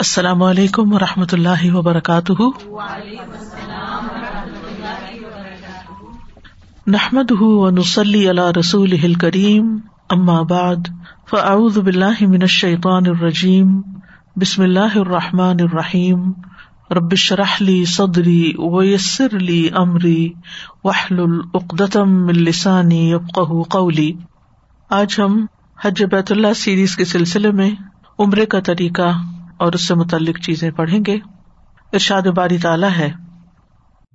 السلام علیکم و رحمۃ اللہ وبرکاتہ۔ نحمد نسلی اللہ رسول کریم بعد، فاعوذ باللہ من الشیطان الرجیم، بسم اللہ الرحمٰن الرحیم۔ ربش رحلی صدری ویسر علی عمری وحل العقدم السانی قولی۔ آج ہم حج بیت اللہ سیریز کے سلسلے میں عمرے کا طریقہ اور اس سے متعلق چیزیں پڑھیں گے۔ ارشاد باری تعالیٰ ہے۔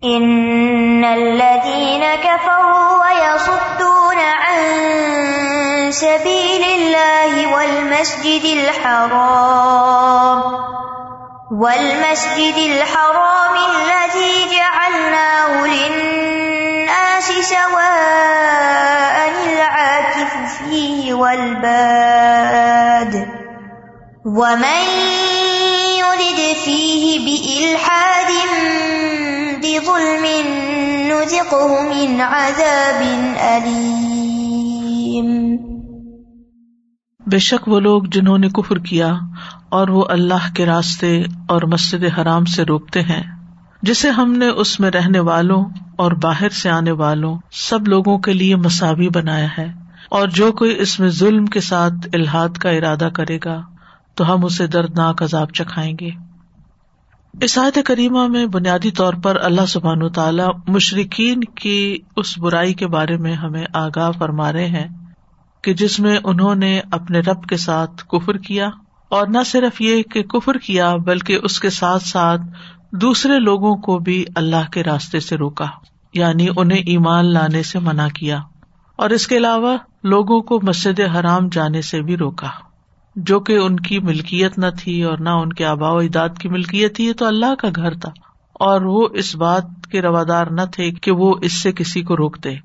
ان الذين كفروا ويصدون عن سبيل الله والمسجد الحرام والمسجد الحرام الذي جعلناه للناس سواء العاكف فيه والباد، ومن بے شک وہ لوگ جنہوں نے کفر کیا اور وہ اللہ کے راستے اور مسجد حرام سے روکتے ہیں، جسے ہم نے اس میں رہنے والوں اور باہر سے آنے والوں سب لوگوں کے لیے مساوی بنایا ہے۔ اور جو کوئی اس میں ظلم کے ساتھ الحاد کا ارادہ کرے گا، تو ہم اسے دردناک عذاب چکھائیں گے۔ اسعد کریمہ میں بنیادی طور پر اللہ سبحان تعالیٰ مشرقین کی اس برائی کے بارے میں ہمیں آگاہ فرما رہے ہیں کہ جس میں انہوں نے اپنے رب کے ساتھ کفر کیا اور نہ صرف یہ کہ کفر کیا بلکہ اس کے ساتھ ساتھ دوسرے لوگوں کو بھی اللہ کے راستے سے روکا یعنی انہیں ایمان لانے سے منع کیا اور اس کے علاوہ لوگوں کو مسجد حرام جانے سے بھی روکا۔ جو کہ ان کی ملکیت نہ تھی اور نہ ان کے آبا و اجداد کی ملکیت تھی، یہ تو اللہ کا گھر تھا۔ اور وہ اس بات کے روادار نہ تھے کہ وہ اس سے کسی کو روکتے۔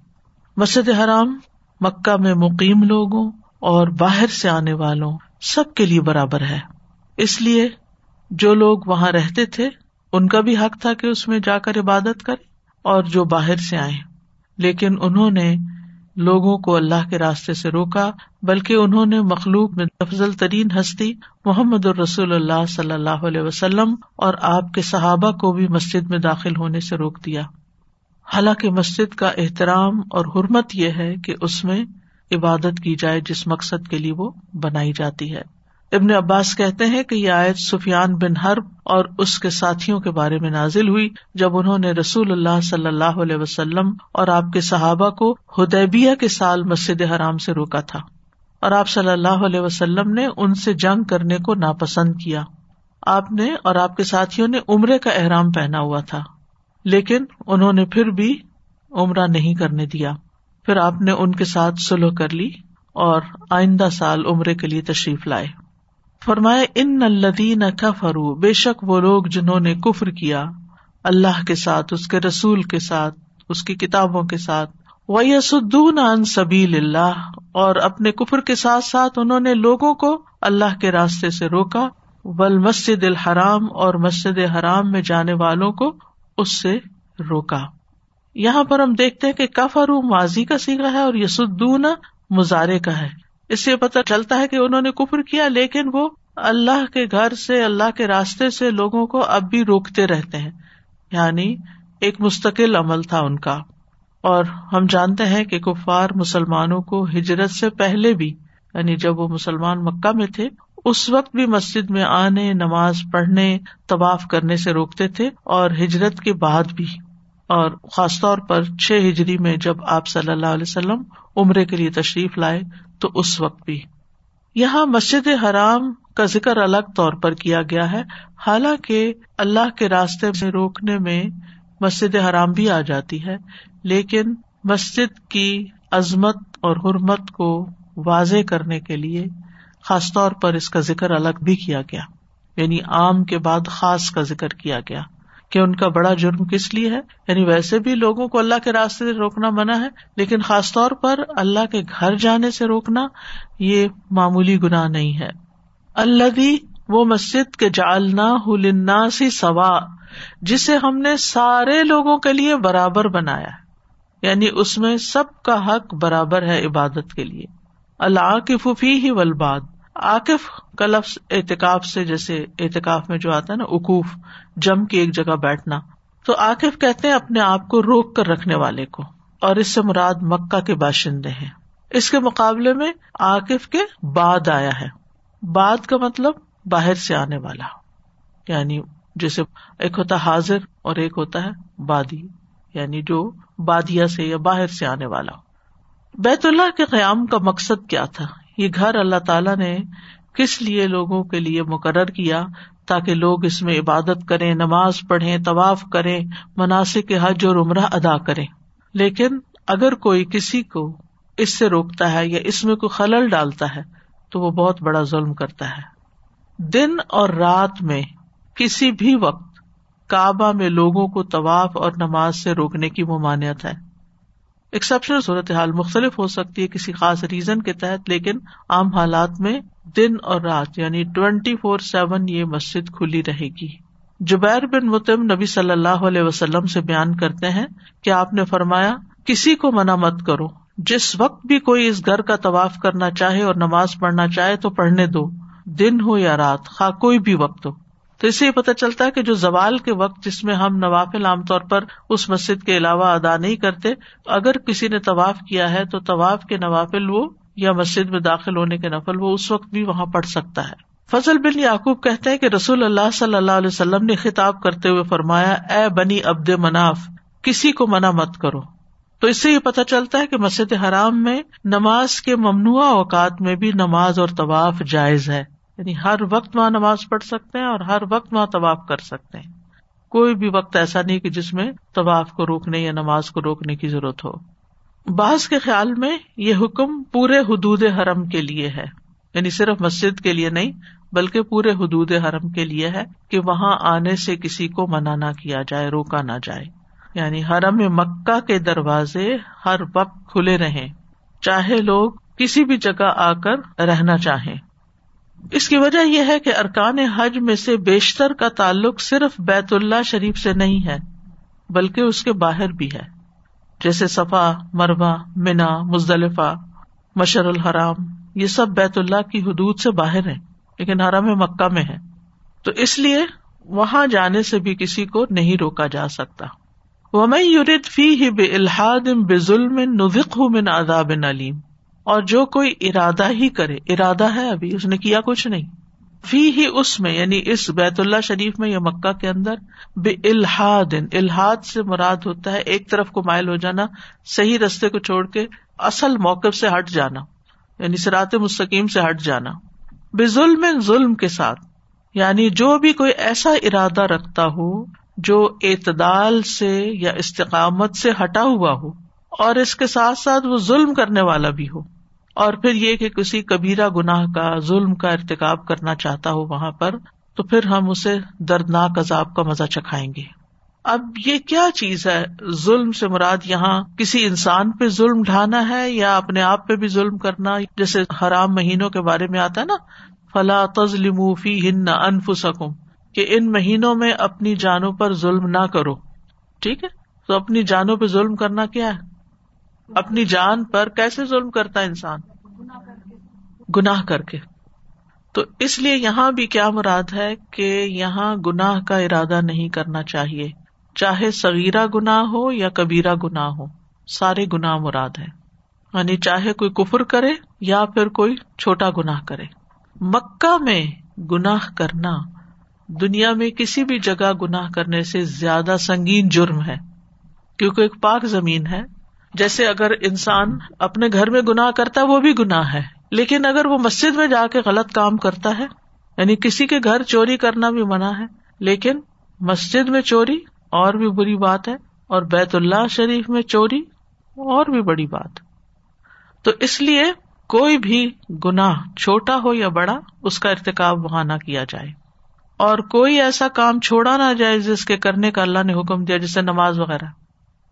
مسجد حرام، مکہ میں مقیم لوگوں اور باہر سے آنے والوں سب کے لیے برابر ہے۔ اس لیے جو لوگ وہاں رہتے تھے، ان کا بھی حق تھا کہ اس میں جا کر عبادت کرے اور جو باہر سے آئے لیکن انہوں نے لوگوں کو اللہ کے راستے سے روکا، بلکہ انہوں نے مخلوق میں افضل ترین ہستی محمد الرسول اللہ صلی اللہ علیہ وسلم اور آپ کے صحابہ کو بھی مسجد میں داخل ہونے سے روک دیا۔ حالانکہ مسجد کا احترام اور حرمت یہ ہے کہ اس میں عبادت کی جائے جس مقصد کے لیے وہ بنائی جاتی ہے۔ ابن عباس کہتے ہیں کہ یہ آیت سفیان بن حرب اور اس کے ساتھیوں کے بارے میں نازل ہوئی جب انہوں نے رسول اللہ صلی اللہ علیہ وسلم اور آپ کے صحابہ کو ہدیبیہ کے سال مسجد حرام سے روکا تھا اور آپ صلی اللہ علیہ وسلم نے ان سے جنگ کرنے کو ناپسند کیا۔ آپ نے اور آپ کے ساتھیوں نے عمرے کا احرام پہنا ہوا تھا، لیکن انہوں نے پھر بھی عمرہ نہیں کرنے دیا۔ پھر آپ نے ان کے ساتھ سلو کر لی اور آئندہ سال عمرے کے لیے تشریف لائے۔ فرمائے ان الدین کا فرو بے شک وہ لوگ جنہوں نے کفر کیا اللہ کے ساتھ، اس کے رسول کے ساتھ، اس کی کتابوں کے ساتھ۔ وہ یسدون ان سبیل اللہ اور اپنے کفر کے ساتھ ساتھ انہوں نے لوگوں کو اللہ کے راستے سے روکا۔ ول مسجد الحرام، اور مسجد حرام میں جانے والوں کو اس سے روکا۔ یہاں پر ہم دیکھتے ہیں کہ کفرو ماضی کا سیگا ہے اور یسدون مزارے کا ہے۔ اس سے پتہ چلتا ہے کہ انہوں نے کفر کیا، لیکن وہ اللہ کے گھر سے، اللہ کے راستے سے لوگوں کو اب بھی روکتے رہتے ہیں۔ یعنی ایک مستقل عمل تھا ان کا۔ اور ہم جانتے ہیں کہ کفار مسلمانوں کو ہجرت سے پہلے بھی یعنی جب وہ مسلمان مکہ میں تھے، اس وقت بھی مسجد میں آنے، نماز پڑھنے، طواف کرنے سے روکتے تھے، اور ہجرت کے بعد بھی۔ اور خاص طور پر چھ ہجری میں جب آپ صلی اللہ علیہ وسلم عمرے کے لیے تشریف لائے تو اس وقت بھی۔ یہاں مسجد حرام کا ذکر الگ طور پر کیا گیا ہے۔ حالانکہ اللہ کے راستے میں روکنے میں مسجد حرام بھی آ جاتی ہے، لیکن مسجد کی عظمت اور حرمت کو واضح کرنے کے لیے خاص طور پر اس کا ذکر الگ بھی کیا گیا۔ یعنی عام کے بعد خاص کا ذکر کیا گیا۔ کہ ان کا بڑا جرم کس لیے ہے؟ یعنی ویسے بھی لوگوں کو اللہ کے راستے سے روکنا منع ہے، لیکن خاص طور پر اللہ کے گھر جانے سے روکنا یہ معمولی گنا نہیں ہے۔ اللہ بھی وہ مسجد کے جالنا ہلنا سی سوا، جسے ہم نے سارے لوگوں کے لیے برابر بنایا یعنی اس میں سب کا حق برابر ہے عبادت کے لیے۔ اللہ کی ففی ہی ولباد آکف کا لفظ اعتکاف سے، جیسے اعتکاف میں جو آتا ہے نا اکوف جم کی ایک جگہ بیٹھنا۔ تو آکف کہتے ہیں اپنے آپ کو روک کر رکھنے والے کو، اور اس سے مراد مکہ کے باشندے ہیں۔ اس کے مقابلے میں آکف کے بعد آیا ہے۔ بعد کا مطلب باہر سے آنے والا۔ یعنی جیسے ایک ہوتا حاضر اور ایک ہوتا ہے بادی۔ یعنی جو بادیا سے یا باہر سے آنے والا۔ بیت اللہ کے قیام کا مقصد کیا تھا؟ یہ گھر اللہ تعالیٰ نے کس لیے لوگوں کے لیے مقرر کیا تاکہ لوگ اس میں عبادت کریں، نماز پڑھیں، طواف کریں مناسب حج اور عمرہ ادا کریں۔ لیکن اگر کوئی کسی کو اس سے روکتا ہے یا اس میں کوئی خلل ڈالتا ہے تو وہ بہت بڑا ظلم کرتا ہے۔ دن اور رات میں کسی بھی وقت کعبہ میں لوگوں کو طواف اور نماز سے روکنے کی ممانعت ہے۔ ایکسپشنل صورت حال مختلف ہو سکتی ہے کسی خاص ریزن کے تحت، لیکن عام حالات میں دن اور رات یعنی ٹوینٹی فور سیون یہ مسجد کھلی رہے گی۔ جبیر بن متم نبی صلی اللہ علیہ وسلم سے بیان کرتے ہیں کہ آپ نے فرمایا، کسی کو منع مت کرو۔ جس وقت بھی کوئی اس گھر کا طواف کرنا چاہے اور نماز پڑھنا چاہے تو پڑھنے دو، دن ہو یا رات خا کوئی بھی وقت ہو۔ تو اس سے یہ پتا چلتا ہے کہ جو زوال کے وقت جس میں ہم نوافل عام طور پر اس مسجد کے علاوہ ادا نہیں کرتے، اگر کسی نے طواف کیا ہے تو طواف کے نوافل وہ، یا مسجد میں داخل ہونے کے نفل وہ اس وقت بھی وہاں پڑھ سکتا ہے۔ فضل بن یعقوب کہتے ہیں کہ رسول اللہ صلی اللہ علیہ وسلم نے خطاب کرتے ہوئے فرمایا، اے بنی ابد مناف، کسی کو منع مت کرو۔ تو اس سے یہ پتا چلتا ہے کہ مسجد حرام میں نماز کے ممنوع اوقات میں بھی نماز اور طواف جائز ہے۔ یعنی ہر وقت وہاں نماز پڑھ سکتے ہیں اور ہر وقت وہاں طواف کر سکتے ہیں۔ کوئی بھی وقت ایسا نہیں کہ جس میں طواف کو روکنے یا نماز کو روکنے کی ضرورت ہو۔ بعض کے خیال میں یہ حکم پورے حدود حرم کے لیے ہے۔ یعنی صرف مسجد کے لیے نہیں، بلکہ پورے حدود حرم کے لیے ہے کہ وہاں آنے سے کسی کو منع نہ کیا جائے، روکا نہ جائے۔ یعنی حرم مکہ کے دروازے ہر وقت کھلے رہیں۔ چاہے لوگ کسی بھی جگہ آ کر رہنا چاہیں۔ اس کی وجہ یہ ہے کہ ارکان حج میں سے بیشتر کا تعلق صرف بیت اللہ شریف سے نہیں ہے، بلکہ اس کے باہر بھی ہے۔ جیسے صفا مروا مینا مزدلفہ، مشر الحرام، یہ سب بیت اللہ کی حدود سے باہر ہے لیکن حرم مکہ میں ہے تو اس لیے وہاں جانے سے بھی کسی کو نہیں روکا جا سکتا۔ وہ میں یورت فی ہی بے الحاد بے ظلم علیم۔ اور جو کوئی ارادہ ہی کرے، ارادہ ہے ابھی، اس نے کیا کچھ نہیں۔ فی ہی اس میں یعنی اس بیت اللہ شریف میں یا مکہ کے اندر، بے الحاد الحاد سے مراد ہوتا ہے ایک طرف کو مائل ہو جانا، صحیح رستے کو چھوڑ کے اصل موقف سے ہٹ جانا یعنی سرات مستقیم سے ہٹ جانا۔ بے ظلم ظلم کے ساتھ یعنی جو بھی کوئی ایسا ارادہ رکھتا ہو جو اعتدال سے یا استقامت سے ہٹا ہوا ہو اور اس کے ساتھ ساتھ وہ ظلم کرنے والا بھی ہو۔ اور پھر یہ کہ کسی کبیرہ گناہ کا، ظلم کا ارتقاب کرنا چاہتا ہو وہاں پر، تو پھر ہم اسے دردناک عذاب کا مزہ چکھائیں گے۔ اب یہ کیا چیز ہے؟ ظلم سے مراد یہاں کسی انسان پہ ظلم ڈھانا ہے یا اپنے آپ پہ بھی ظلم کرنا؟ جیسے حرام مہینوں کے بارے میں آتا ہے نا، فلا تزلم فی ہن انف سکوں کہ ان مہینوں میں اپنی جانوں پر ظلم نہ کرو۔ ٹھیک ہے؟ تو اپنی جانوں پہ ظلم کرنا کیا ہے؟ اپنی جان پر کیسے ظلم کرتا ہے انسان؟ گناہ کر کے۔ تو اس لیے یہاں بھی کیا مراد ہے کہ یہاں گناہ کا ارادہ نہیں کرنا چاہیے۔ چاہے سغیرہ گنا ہو یا کبیرا گنا ہو، سارے گناہ مراد ہے یعنی چاہے کوئی کفر کرے یا پھر کوئی چھوٹا گناہ کرے۔ مکہ میں گناہ کرنا دنیا میں کسی بھی جگہ گناہ کرنے سے زیادہ سنگین جرم ہے۔ کیونکہ ایک پاک زمین ہے۔ جیسے اگر انسان اپنے گھر میں گناہ کرتا ہے، وہ بھی گناہ ہے۔ لیکن اگر وہ مسجد میں جا کے غلط کام کرتا ہے یعنی کسی کے گھر چوری کرنا بھی منع ہے، لیکن مسجد میں چوری اور بھی بری بات ہے، اور بیت اللہ شریف میں چوری اور بھی بڑی بات۔ تو اس لیے کوئی بھی گناہ چھوٹا ہو یا بڑا، اس کا ارتقاب وہاں نہ کیا جائے۔ اور کوئی ایسا کام چھوڑا نہ جائے جس کے کرنے کا اللہ نے حکم دیا، جیسے نماز وغیرہ۔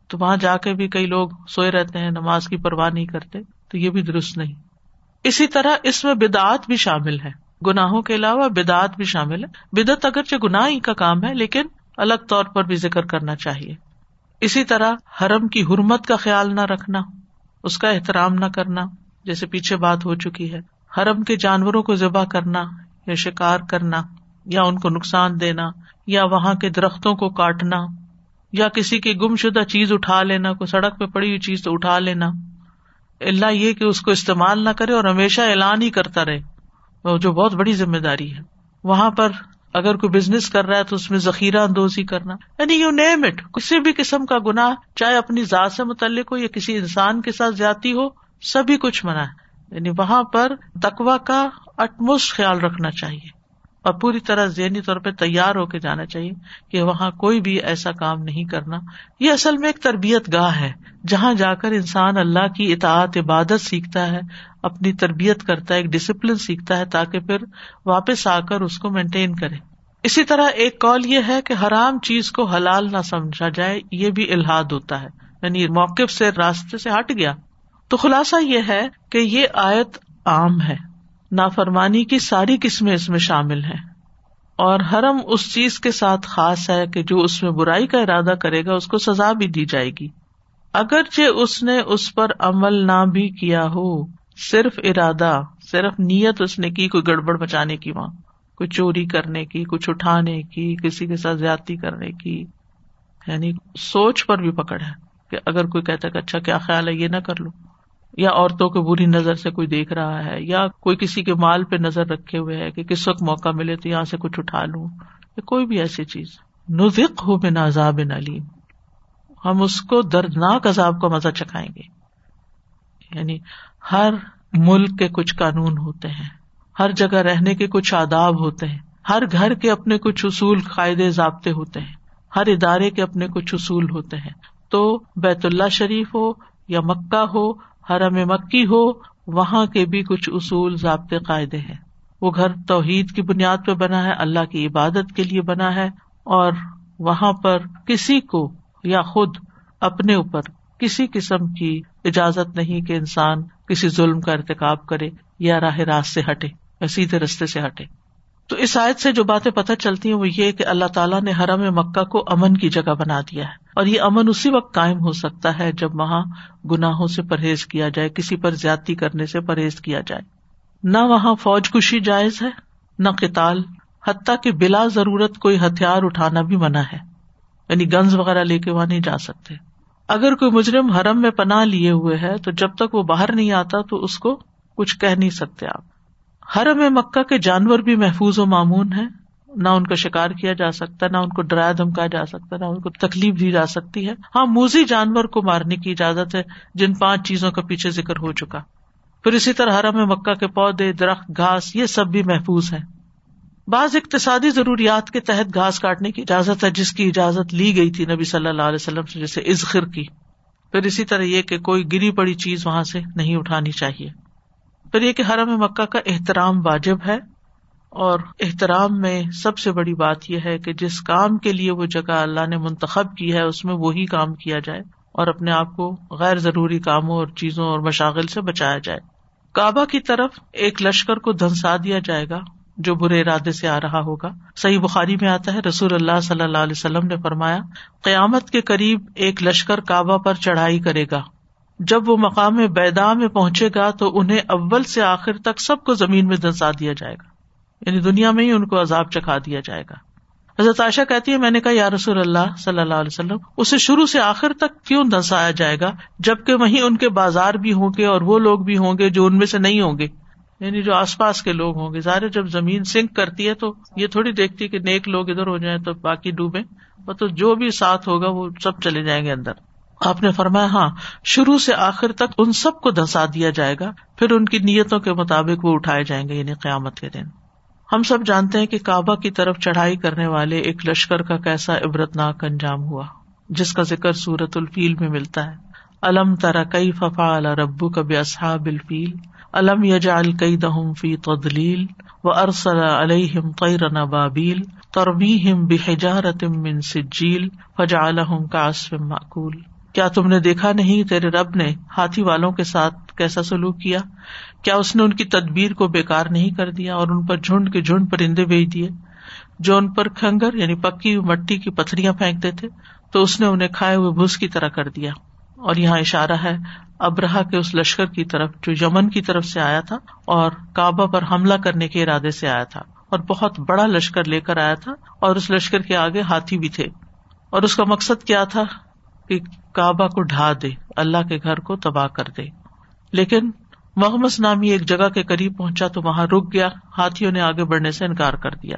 تو وہاں جا کے بھی کئی لوگ سوئے رہتے ہیں، نماز کی پرواہ نہیں کرتے، تو یہ بھی درست نہیں۔ اسی طرح اس میں بدعت بھی شامل ہے گناہوں کے علاوہ بدعت بھی شامل ہے بدعت اگرچہ گناہ ہی کا کام ہے، لیکن الگ طور پر بھی ذکر کرنا چاہیے۔ اسی طرح حرم کی حرمت کا خیال نہ رکھنا، اس کا احترام نہ کرنا، جیسے پیچھے بات ہو چکی ہے۔ حرم کے جانوروں کو ذبح کرنا یا شکار کرنا یا ان کو نقصان دینا یا وہاں کے درختوں کو کاٹنا۔ یا کسی کی گم شدہ چیز اٹھا لینا، کوئی سڑک پہ پڑی ہوئی چیز تو اٹھا لینا۔ اللہ یہ کہ اس کو استعمال نہ کرے اور ہمیشہ اعلان ہی کرتا رہے۔ جو بہت بڑی ذمہ داری ہے۔ وہاں پر اگر کوئی بزنس کر رہا ہے تو اس میں ذخیرہ اندوزی کرنا۔ یعنی یو نیم اٹ کسی بھی قسم کا گنا چاہے اپنی ذات سے متعلق ہو یا کسی انسان کے ساتھ زیادتی ہو، سبھی کچھ منع ہے۔ یعنی وہاں پر تقوا کا اٹموسٹ خیال رکھنا چاہیے۔ اور پوری طرح ذہنی طور پہ تیار ہو کے جانا چاہیے کہ وہاں کوئی بھی ایسا کام نہیں کرنا۔ یہ اصل میں ایک تربیت گاہ ہے، جہاں جا کر انسان اللہ کی اطاعت، عبادت سیکھتا ہے، اپنی تربیت کرتا ہے، ایک ڈسپلن سیکھتا ہے تاکہ پھر واپس آ کر اس کو مینٹین کرے۔ اسی طرح ایک کال یہ ہے کہ حرام چیز کو حلال نہ سمجھا جائے، یہ بھی الحاد ہوتا ہے۔ یعنی موقف سے، راستے سے ہٹ گیا۔ تو خلاصہ یہ ہے کہ یہ آیت عام ہے۔ نافرمانی کی ساری قسمیں اس میں شامل ہیں۔ اور حرم اس چیز کے ساتھ خاص ہے کہ جو اس میں برائی کا ارادہ کرے گا، اس کو سزا بھی دی جائے گی۔ اگرچہ اس نے اس پر عمل نہ بھی کیا ہو، صرف ارادہ، صرف نیت اس نے کی کوئی گڑبڑ بچانے کی وہاں، کوئی چوری کرنے کی کچھ اٹھانے کی، کسی کے ساتھ زیادتی کرنے کی۔ یعنی سوچ پر بھی پکڑ ہے کہ اگر کوئی کہتا کہ اچھا کیا خیال ہے، یہ نہ کر لو۔ یا عورتوں کو بری نظر سے کوئی دیکھ رہا ہے، یا کوئی کسی کے مال پہ نظر رکھے ہوئے ہے کہ کس وقت موقع ملے تو یہاں سے کچھ اٹھا لوں۔ یا کوئی بھی ایسی چیز۔ نزق ہو بنا عذاب نلیم ہم اس کو دردناک عذاب کا مزہ چکھائیں گے۔ یعنی ہر ملک کے کچھ قانون ہوتے ہیں۔ ہر جگہ رہنے کے کچھ آداب ہوتے ہیں۔ ہر گھر کے اپنے کچھ اصول قاعدے ضابطے ہوتے ہیں۔ ہر ادارے کے اپنے کچھ اصول ہوتے ہیں۔ تو بیت اللہ شریف ہو یا مکہ ہو حرم مکی ہو، وہاں کے بھی کچھ اصول ضابطے قاعدے ہیں۔ وہ گھر توحید کی بنیاد پہ بنا ہے، اللہ کی عبادت کے لیے بنا ہے اور وہاں پر کسی کو یا خود اپنے اوپر کسی قسم کی اجازت نہیں کہ انسان کسی ظلم کا ارتقاب کرے یا راہ راست سے ہٹے یا سیدھے رستے سے ہٹے۔ تو اس آیت سے جو باتیں پتہ چلتی ہیں وہ یہ کہ اللہ تعالیٰ نے حرم مکہ کو امن کی جگہ بنا دیا ہے۔ اور یہ امن اسی وقت قائم ہو سکتا ہے جب وہاں گناہوں سے پرہیز کیا جائے، کسی پر زیادتی کرنے سے پرہیز کیا جائے۔ نہ وہاں فوج کشی جائز ہے، نہ قتال، حتیٰ کہ بلا ضرورت کوئی ہتھیار اٹھانا بھی منع ہے۔ یعنی گنز وغیرہ لے کے وہاں نہیں جا سکتے۔ اگر کوئی مجرم حرم میں پناہ لیے ہوئے ہے، تو جب تک وہ باہر نہیں آتا، تو اس کو کچھ کہہ نہیں سکتے آپ۔ حرم مکہ کے جانور بھی محفوظ و معمون ہے نہ ان کا شکار کیا جا سکتا، نہ ان کو ڈرایا دھمکایا جا سکتا، نہ ان کو تکلیف دی جا سکتی ہے۔ ہاں موزی جانور کو مارنے کی اجازت ہے، جن پانچ چیزوں کا پیچھے ذکر ہو چکا۔ پھر اسی طرح حرم مکہ کے پودے، درخت، گھاس، یہ سب بھی محفوظ ہے بعض اقتصادی ضروریات کے تحت گھاس کاٹنے کی اجازت ہے، جس کی اجازت لی گئی تھی نبی صلی اللہ علیہ وسلم سے، جیسے ازخر کی۔ پھر اسی طرح یہ کہ کوئی گری پڑی چیز وہاں سے نہیں اٹھانی چاہیے۔ پھر یہ کہ حرم مکہ کا احترام واجب ہے اور احترام میں سب سے بڑی بات یہ ہے کہ جس کام کے لیے وہ جگہ اللہ نے منتخب کی ہے، اس میں وہی کام کیا جائے اور اپنے آپ کو غیر ضروری کاموں اور چیزوں اور مشاغل سے بچایا جائے۔ کعبہ کی طرف ایک لشکر کو دھنسا دیا جائے گا جو برے ارادے سے آ رہا ہوگا۔ صحیح بخاری میں آتا ہے، رسول اللہ صلی اللہ علیہ وسلم نے فرمایا، قیامت کے قریب ایک لشکر کعبہ پر چڑھائی کرے گا۔ جب وہ مقام بیدا میں پہنچے گا تو انہیں اول سے آخر تک سب کو زمین میں دنسا دیا جائے گا۔ یعنی دنیا میں ہی ان کو عذاب چکھا دیا جائے گا۔ حضرت عائشہ کہتی ہے میں نے کہا، یا رسول اللہ صلی اللہ علیہ وسلم، اسے شروع سے آخر تک کیوں دنسایا جائے گا؟ جبکہ وہیں ان کے بازار بھی ہوں گے اور وہ لوگ بھی ہوں گے جو ان میں سے نہیں ہوں گے۔ یعنی جو آس پاس کے لوگ ہوں گے۔ ظاہر جب زمین سنک کرتی ہے تو یہ تھوڑی دیکھتی ہے کہ نیک لوگ ادھر ہو جائیں تو باقی ڈوبے تو جو بھی ساتھ ہوگا، وہ سب چلے جائیں گے اندر۔ آپ نے فرمایا ہاں شروع سے آخر تک ان سب کو دسا دیا جائے گا، پھر ان کی نیتوں کے مطابق وہ اٹھائے جائیں گے یعنی قیامت کے دن۔ ہم سب جانتے ہیں کہ کعبہ کی طرف چڑھائی کرنے والے ایک لشکر کا کیسا عبرت ناک انجام ہوا، جس کا ذکر سورت الفیل میں ملتا ہے۔ الم ترا کئی ففا ربو کب اصحاب الفیل؟ الم یجا القئی دہم فی تدلیل و ارسل علیہم قیرن بابیل تربیم بحجارتم من سجیل؟ فجا الحم کا معقول کیا تم نے دیکھا نہیں تیرے رب نے ہاتھی والوں کے ساتھ کیسا سلوک کیا؟ کیا اس نے ان کی تدبیر کو بےکار نہیں کر دیا اور ان پر جھنڈ کے جھنڈ پرندے بھیج دیے؟ جو ان پر کھنگر یعنی پکی مٹی کی پتھریاں پھینکتے تھے، تو اس نے انہیں کھائے ہوئے بھوس کی طرح کر دیا۔ اور یہاں اشارہ ہے ابراہ کے اس لشکر کی طرف، جو یمن کی طرف سے آیا تھا اور کعبہ پر حملہ کرنے کے ارادے سے آیا تھا۔ اور بہت بڑا لشکر لے کر آیا تھا اور اس لشکر کے آگے ہاتھی بھی تھے۔ اور اس کا مقصد کیا تھا؟ کہ کعبہ کو ڈھا دے، اللہ کے گھر کو تباہ کر دے۔ لیکن محمد نامی ایک جگہ کے قریب پہنچا تو وہاں رک گیا۔ ہاتھیوں نے آگے بڑھنے سے انکار کر دیا۔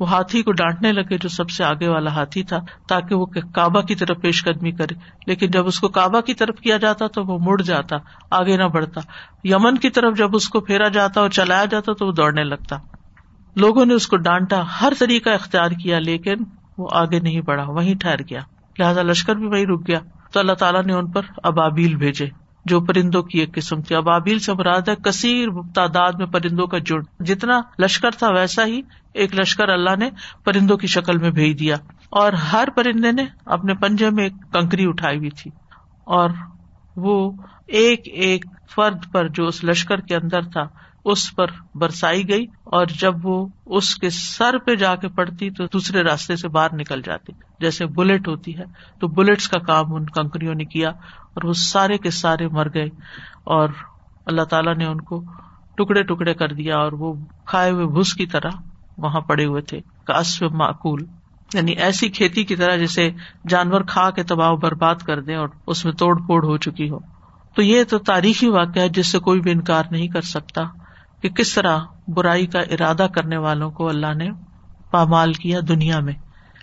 وہ ہاتھی کو ڈانٹنے لگے جو سب سے آگے والا ہاتھی تھا، تاکہ وہ کعبہ کی طرف پیش قدمی کرے۔ لیکن جب اس کو کعبہ کی طرف کیا جاتا تو وہ مڑ جاتا، آگے نہ بڑھتا۔ یمن کی طرف جب اس کو پھیرا جاتا اور چلایا جاتا تو وہ دوڑنے لگتا۔ لوگوں نے اس کو ڈانٹا، ہر طریقہ اختیار کیا، لیکن وہ آگے نہیں بڑھا، وہیں ٹھہر گیا۔ لہٰذا لشکر بھی وہی رک گیا۔ تو اللہ تعالیٰ نے ان پر ابابیل بھیجے۔ جو پرندوں کی ایک قسم تھی۔ ابابیل سے مراد ہے کثیر تعداد میں پرندوں کا جڑ۔ جتنا لشکر تھا ویسا ہی ایک لشکر اللہ نے پرندوں کی شکل میں بھیج دیا۔ اور ہر پرندے نے اپنے پنجے میں ایک کنکری اٹھائی ہوئی تھی۔ اور وہ ایک ایک فرد پر جو اس لشکر کے اندر تھا اس پر برسائی گئی اور جب وہ اس کے سر پہ جا کے پڑتی تو دوسرے راستے سے باہر نکل جاتی۔ جیسے بلٹ ہوتی ہے تو بلٹس کا کام ان کنکریوں نے کیا اور وہ سارے کے سارے مر گئے اور اللہ تعالیٰ نے ان کو ٹکڑے ٹکڑے کر دیا اور وہ کھائے ہوئے بھس کی طرح وہاں پڑے ہوئے تھے۔ معقول۔ یعنی ایسی کھیتی کی طرح جیسے جانور کھا کے تباہ برباد کر دیں اور اس میں توڑ پھوڑ ہو چکی ہو۔ تو یہ تو تاریخی واقعہ ہے جس سے کوئی بھی انکار نہیں کر سکتا۔ کہ کس طرح برائی کا ارادہ کرنے والوں کو اللہ نے پامال کیا دنیا میں۔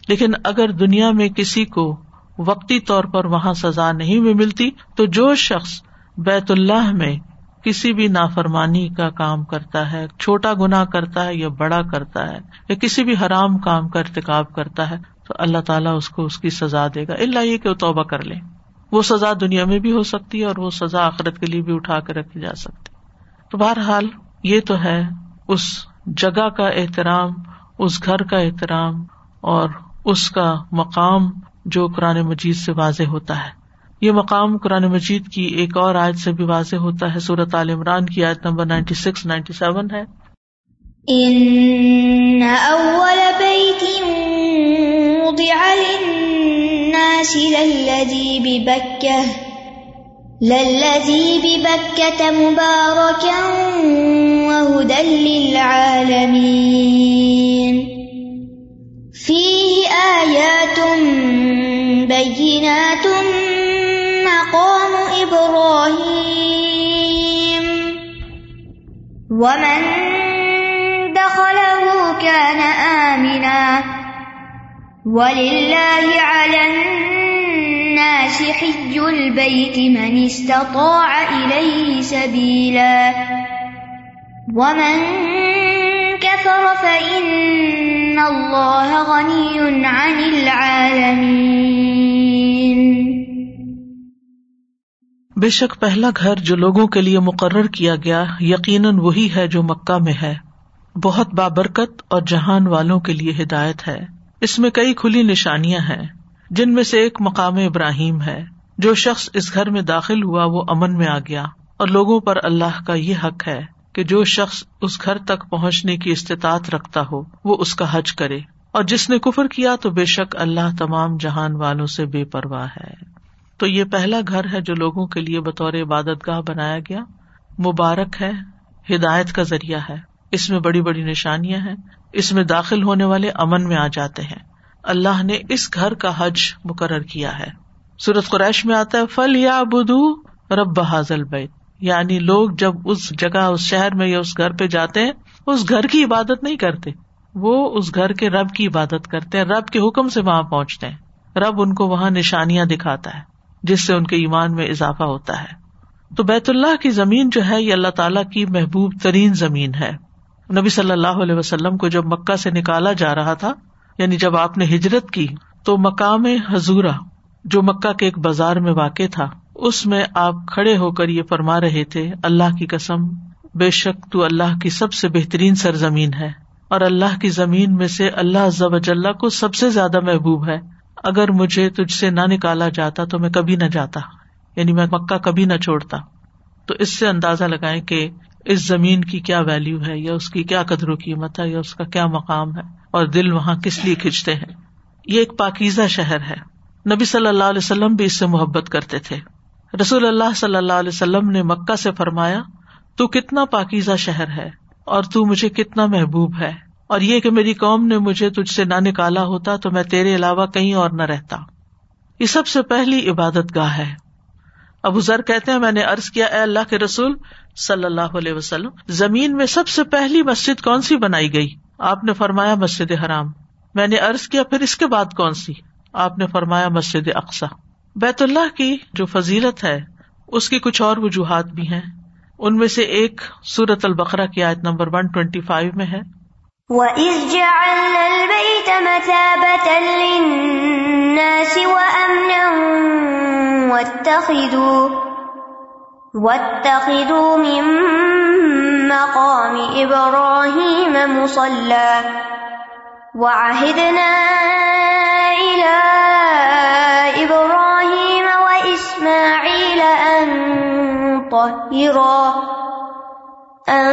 لیکن اگر دنیا میں کسی کو وقتی طور پر وہاں سزا نہیں بھی ملتی، تو جو شخص بیت اللہ میں کسی بھی نافرمانی کا کام کرتا ہے، چھوٹا گنا کرتا ہے یا بڑا کرتا ہے، یا کسی بھی حرام کام کا ارتقاب کرتا ہے، تو اللہ تعالیٰ اس کو اس کی سزا دے گا۔ اللہ یہ کہ وہ توبہ کر لے۔ وہ سزا دنیا میں بھی ہو سکتی ہے اور وہ سزا آخرت کے لیے بھی اٹھا کے رکھی جا سکتی۔ تو بہرحال یہ تو ہے اس جگہ کا احترام، اس گھر کا احترام اور اس کا مقام جو قرآن مجید سے واضح ہوتا ہے۔ یہ مقام قرآن مجید کی ایک اور آیت سے بھی واضح ہوتا ہے۔ سورت عال عمران کی آیت number ninety six ninety seven ہے۔ للذي ببكة مباركا وهدى للعالمين. فيه آيات بينات مقام إبراهيم. ومن دخله كان آمنا. ولله على الناس حج البيت من استطاع إليه سبيلا. ومن كفر فإن الله غني عن العالمين. بے شک پہلا گھر جو لوگوں کے لیے مقرر کیا گیا یقیناً وہی ہے جو مکہ میں ہے۔ بہت بابرکت اور جہان والوں کے لیے ہدایت ہے۔ اس میں کئی کھلی نشانیاں ہیں۔ جن میں سے ایک مقام ابراہیم ہے۔ جو شخص اس گھر میں داخل ہوا، وہ امن میں آ گیا۔ اور لوگوں پر اللہ کا یہ حق ہے کہ جو شخص اس گھر تک پہنچنے کی استطاعت رکھتا ہو، وہ اس کا حج کرے۔ اور جس نے کفر کیا، تو بے شک اللہ تمام جہان والوں سے بے پرواہ ہے۔ تو یہ پہلا گھر ہے جو لوگوں کے لیے بطور عبادت گاہ بنایا گیا۔ مبارک ہے، ہدایت کا ذریعہ ہے۔ اس میں بڑی بڑی نشانیاں ہیں۔ اس میں داخل ہونے والے امن میں آ جاتے ہیں۔ اللہ نے اس گھر کا حج مقرر کیا ہے۔ سورت قریش میں آتا ہے فل یا بدو رب حاضل بیت یعنی لوگ جب اس جگہ، اس شہر میں یا اس گھر پہ جاتے ہیں، اس گھر کی عبادت نہیں کرتے۔ وہ اس گھر کے رب کی عبادت کرتے ہیں، رب کے حکم سے وہاں پہنچتے ہیں۔ رب ان کو وہاں نشانیاں دکھاتا ہے، جس سے ان کے ایمان میں اضافہ ہوتا ہے۔ تو بیت اللہ کی زمین جو ہے، یہ اللہ تعالیٰ کی محبوب ترین زمین ہے۔ نبی صلی اللہ علیہ وسلم کو جب مکہ سے نکالا جا رہا تھا یعنی جب آپ نے ہجرت کی تو مقام حضورا جو مکہ کے ایک بازار میں واقع تھا، اس میں آپ کھڑے ہو کر یہ فرما رہے تھے، اللہ کی قسم، بے شک تو اللہ کی سب سے بہترین سرزمین ہے، اور اللہ کی زمین میں سے اللہ ضب اللہ کو سب سے زیادہ محبوب ہے۔ اگر مجھے تجھ سے نہ نکالا جاتا تو میں کبھی نہ جاتا یعنی میں مکہ کبھی نہ چھوڑتا۔ تو اس سے اندازہ لگائے کہ اس زمین کی کیا ویلو ہے، یا اس کی کیا قدر و قیمت ہے، یا اس کا کیا مقام ہے۔ اور دل وہاں کس لیے کھینچتے ہیں؟ یہ ایک پاکیزہ شہر ہے۔ نبی صلی اللہ علیہ وسلم بھی اس سے محبت کرتے تھے۔ رسول اللہ صلی اللہ علیہ وسلم نے مکہ سے فرمایا، تو کتنا پاکیزہ شہر ہے اور تو مجھے کتنا محبوب ہے۔ اور یہ کہ میری قوم نے مجھے تجھ سے نہ نکالا ہوتا تو میں تیرے علاوہ کہیں اور نہ رہتا۔ یہ سب سے پہلی عبادت گاہ ہے۔ ابو ذر کہتے ہیں، میں نے ارض کیا، اے اللہ کے رسول صلی اللہ علیہ وسلم، زمین میں سب سے پہلی مسجد کون سی بنائی گئی؟ آپ نے فرمایا مسجد حرام۔ میں نے ارض کیا، پھر اس کے بعد کون سی؟ آپ نے فرمایا مسجد اقسا بیت اللہ کی جو فضیلت ہے، اس کی کچھ اور وجوہات بھی ہیں۔ ان میں سے ایک سورت البقرا کی آیت نمبر ون ٹوینٹی فائیو میں ہے۔ وَإِذْ جَعَلْنَا الْبَيْتَ مَثَابَةً لِلنَّاسِ وَأَمْنًا وَاتَّخِذُوا وَاتَّخِذُوا مِن مَّقَامِ إِبْرَاهِيمَ مُصَلًّى وَعَهِدْنَا إِلَىٰ إِبْرَاهِيمَ وَإِسْمَاعِيلَ أَن طَهِّرَا أَن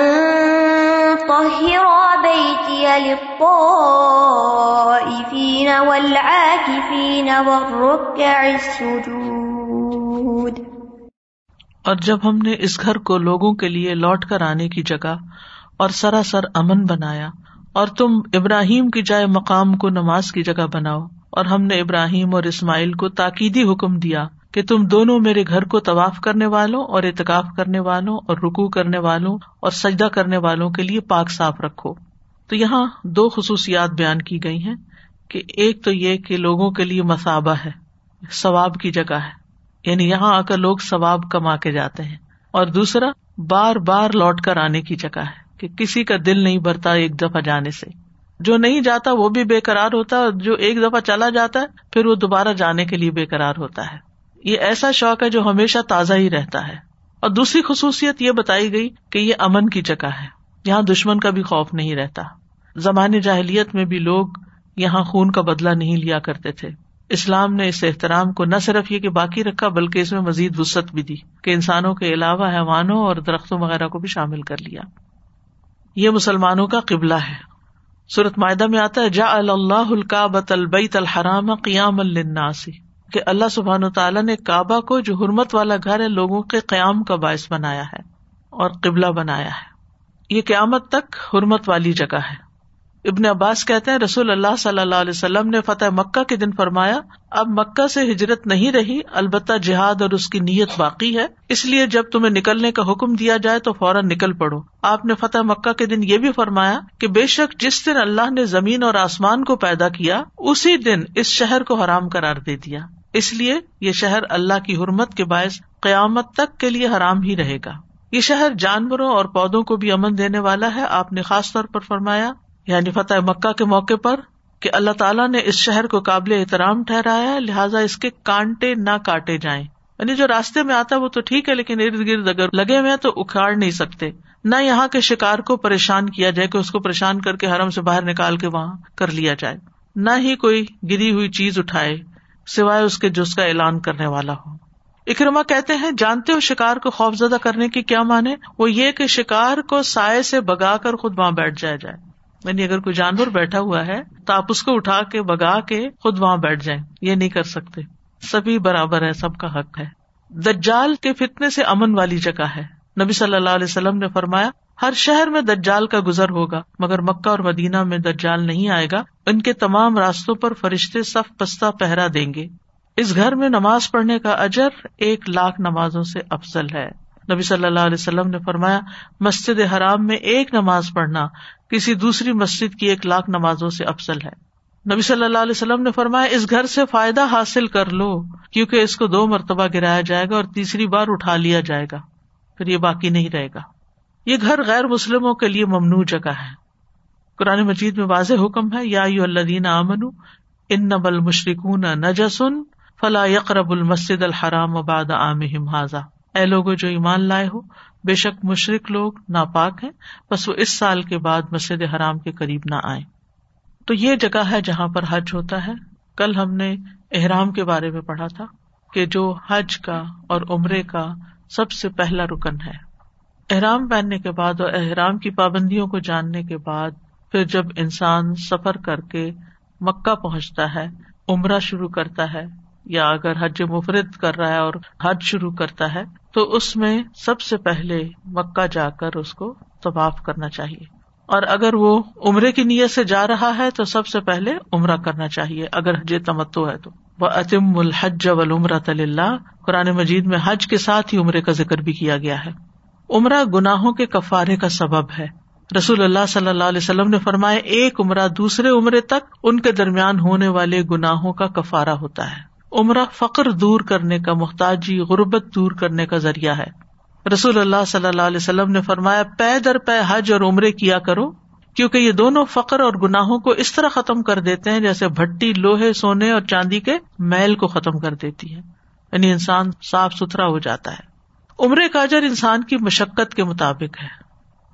طَهِّرَا بَيْتِيَ لِلطَّائِفِينَ وَالْعَاكِفِينَ وَالرُّكَّعِ السُّجُودِ اور جب ہم نے اس گھر کو لوگوں کے لیے لوٹ کر آنے کی جگہ اور سراسر امن بنایا اور تم ابراہیم کی جائے مقام کو نماز کی جگہ بناؤ اور ہم نے ابراہیم اور اسماعیل کو تاکیدی حکم دیا کہ تم دونوں میرے گھر کو طواف کرنے والوں اور اعتکاف کرنے والوں اور رکو کرنے والوں اور سجدہ کرنے والوں کے لیے پاک صاف رکھو۔ تو یہاں دو خصوصیات بیان کی گئی ہیں کہ ایک تو یہ کہ لوگوں کے لیے مسابہ ہے، ثواب کی جگہ ہے۔ یعنی یہاں آ کر لوگ ثواب کما کے جاتے ہیں۔ اور دوسرا، بار بار لوٹ کر آنے کی جگہ ہے کہ کسی کا دل نہیں بھرتا ایک دفعہ جانے سے۔ جو نہیں جاتا وہ بھی بے قرار ہوتا ہے اور جو ایک دفعہ چلا جاتا ہے، پھر وہ دوبارہ جانے کے لیے بے قرار ہوتا ہے۔ یہ ایسا شوق ہے جو ہمیشہ تازہ ہی رہتا ہے۔ اور دوسری خصوصیت یہ بتائی گئی کہ یہ امن کی جگہ ہے۔ یہاں دشمن کا بھی خوف نہیں رہتا۔ زمانے جاہلیت میں بھی لوگ یہاں خون کا بدلا نہیں لیا کرتے تھے۔ اسلام نے اس احترام کو نہ صرف یہ کہ باقی رکھا بلکہ اس میں مزید وسط بھی دی کہ انسانوں کے علاوہ حیوانوں اور درختوں وغیرہ کو بھی شامل کر لیا۔ یہ مسلمانوں کا قبلہ ہے۔ سورت معدہ میں آتا ہے جا اللہ القابت البیت الحرام قیام الناسی کہ اللہ سبحان تعالیٰ نے کعبہ کو، جو حرمت والا گھر ہے، لوگوں کے قیام کا باعث بنایا ہے اور قبلہ بنایا ہے۔ یہ قیامت تک حرمت والی جگہ ہے۔ ابن عباس کہتے ہیں رسول اللہ صلی اللہ علیہ وسلم نے فتح مکہ کے دن فرمایا، اب مکہ سے ہجرت نہیں رہی، البتہ جہاد اور اس کی نیت باقی ہے، اس لیے جب تمہیں نکلنے کا حکم دیا جائے تو فوراً نکل پڑو۔ آپ نے فتح مکہ کے دن یہ بھی فرمایا کہ بے شک جس دن اللہ نے زمین اور آسمان کو پیدا کیا، اسی دن اس شہر کو حرام قرار دے دیا۔ اس لیے یہ شہر اللہ کی حرمت کے باعث قیامت تک کے لیے حرام ہی رہے گا۔ یہ شہر جانوروں اور پودوں کو بھی امن دینے والا ہے، آپ نے خاص طور پر فرمایا یعنی فتح مکہ کے موقع پر کہ اللہ تعالیٰ نے اس شہر کو قابل احترام ٹھہرایا ہے، لہٰذا اس کے کانٹے نہ کاٹے جائیں۔ یعنی جو راستے میں آتا ہے وہ تو ٹھیک ہے، لیکن ارد گرد اگر لگے ہوئے تو اکھاڑ نہیں سکتے۔ نہ یہاں کے شکار کو پریشان کیا جائے کہ اس کو پریشان کر کے حرم سے باہر نکال کے وہاں کر لیا جائے۔ نہ ہی کوئی گری ہوئی چیز اٹھائے، سوائے اس کے جس کا اعلان کرنے والا ہو۔ اکرما کہتے ہیں، جانتے ہو شکار کو خوف زدہ کرنے کی کیا مانے وہ یہ کہ شکار کو سائے سے بگا کر خود وہاں بیٹھ جایا جائے۔ یعنی اگر کوئی جانور بیٹھا ہوا ہے تو آپ اس کو اٹھا کے بگا کے خود وہاں بیٹھ جائیں۔ یہ نہیں کر سکتے۔ سبھی برابر ہے سب کا حق ہے۔ دجال کے فتنے سے امن والی جگہ ہے۔ نبی صلی اللہ علیہ وسلم نے فرمایا، ہر شہر میں دجال کا گزر ہوگا، مگر مکہ اور مدینہ میں دجال نہیں آئے گا۔ ان کے تمام راستوں پر فرشتے صف پستہ پہرا دیں گے۔ اس گھر میں نماز پڑھنے کا اجر ایک لاکھ نمازوں سے افضل ہے۔ نبی صلی اللہ علیہ وسلم نے فرمایا، مسجد حرام میں ایک نماز پڑھنا کسی دوسری مسجد کی ایک لاکھ نمازوں سے افضل ہے۔ نبی صلی اللہ علیہ وسلم نے فرمایا، اس گھر سے فائدہ حاصل کر لو، کیونکہ اس کو دو مرتبہ گرایا جائے گا اور تیسری بار اٹھا لیا جائے گا، پھر یہ باقی نہیں رہے گا۔ یہ گھر غیر مسلموں کے لیے ممنوع جگہ ہے۔ قرآن مجید میں واضح حکم ہے، یا الدین امن ان نبل مشرقن نجسن فلا یقرب المسد الحرام اباد عام حاضہ اے لوگوں جو ایمان لائے ہو بے شک مشرق لوگ ناپاک ہیں، بس وہ اس سال کے بعد مسجد حرام کے قریب نہ آئے تو یہ جگہ ہے جہاں پر حج ہوتا ہے۔ کل ہم نے احرام کے بارے میں پڑھا تھا کہ جو حج کا اور عمرے کا سب سے پہلا رکن ہے۔ احرام پہننے کے بعد اور احرام کی پابندیوں کو جاننے کے بعد پھر جب انسان سفر کر کے مکہ پہنچتا ہے، عمرہ شروع کرتا ہے یا اگر حج مفرد کر رہا ہے اور حج شروع کرتا ہے تو اس میں سب سے پہلے مکہ جا کر اس کو طواف کرنا چاہیے۔ اور اگر وہ عمرے کی نیت سے جا رہا ہے تو سب سے پہلے عمرہ کرنا چاہیے، اگر حج تمتو ہے تو۔ وہ عطم الحج ولعمرۃ اللہ قرآن مجید میں حج کے ساتھ ہی عمرے کا ذکر بھی کیا گیا ہے۔ عمرہ گناہوں کے کفارے کا سبب ہے۔ رسول اللہ صلی اللہ علیہ وسلم نے فرمایا، ایک عمرہ دوسرے عمرے تک ان کے درمیان ہونے والے گناہوں کا کفارہ ہوتا ہے۔ عمرہ فخر دور کرنے کا محتاجی، غربت دور کرنے کا ذریعہ ہے۔ رسول اللہ صلی اللہ علیہ وسلم نے فرمایا، پے در پے حج اور عمرے کیا کرو، کیونکہ یہ دونوں فخر اور گناہوں کو اس طرح ختم کر دیتے ہیں جیسے بھٹی، لوہے، سونے اور چاندی کے میل کو ختم کر دیتی ہے۔ یعنی انسان صاف ستھرا ہو جاتا ہے۔ عمرے کا اجر انسان کی مشقت کے مطابق ہے۔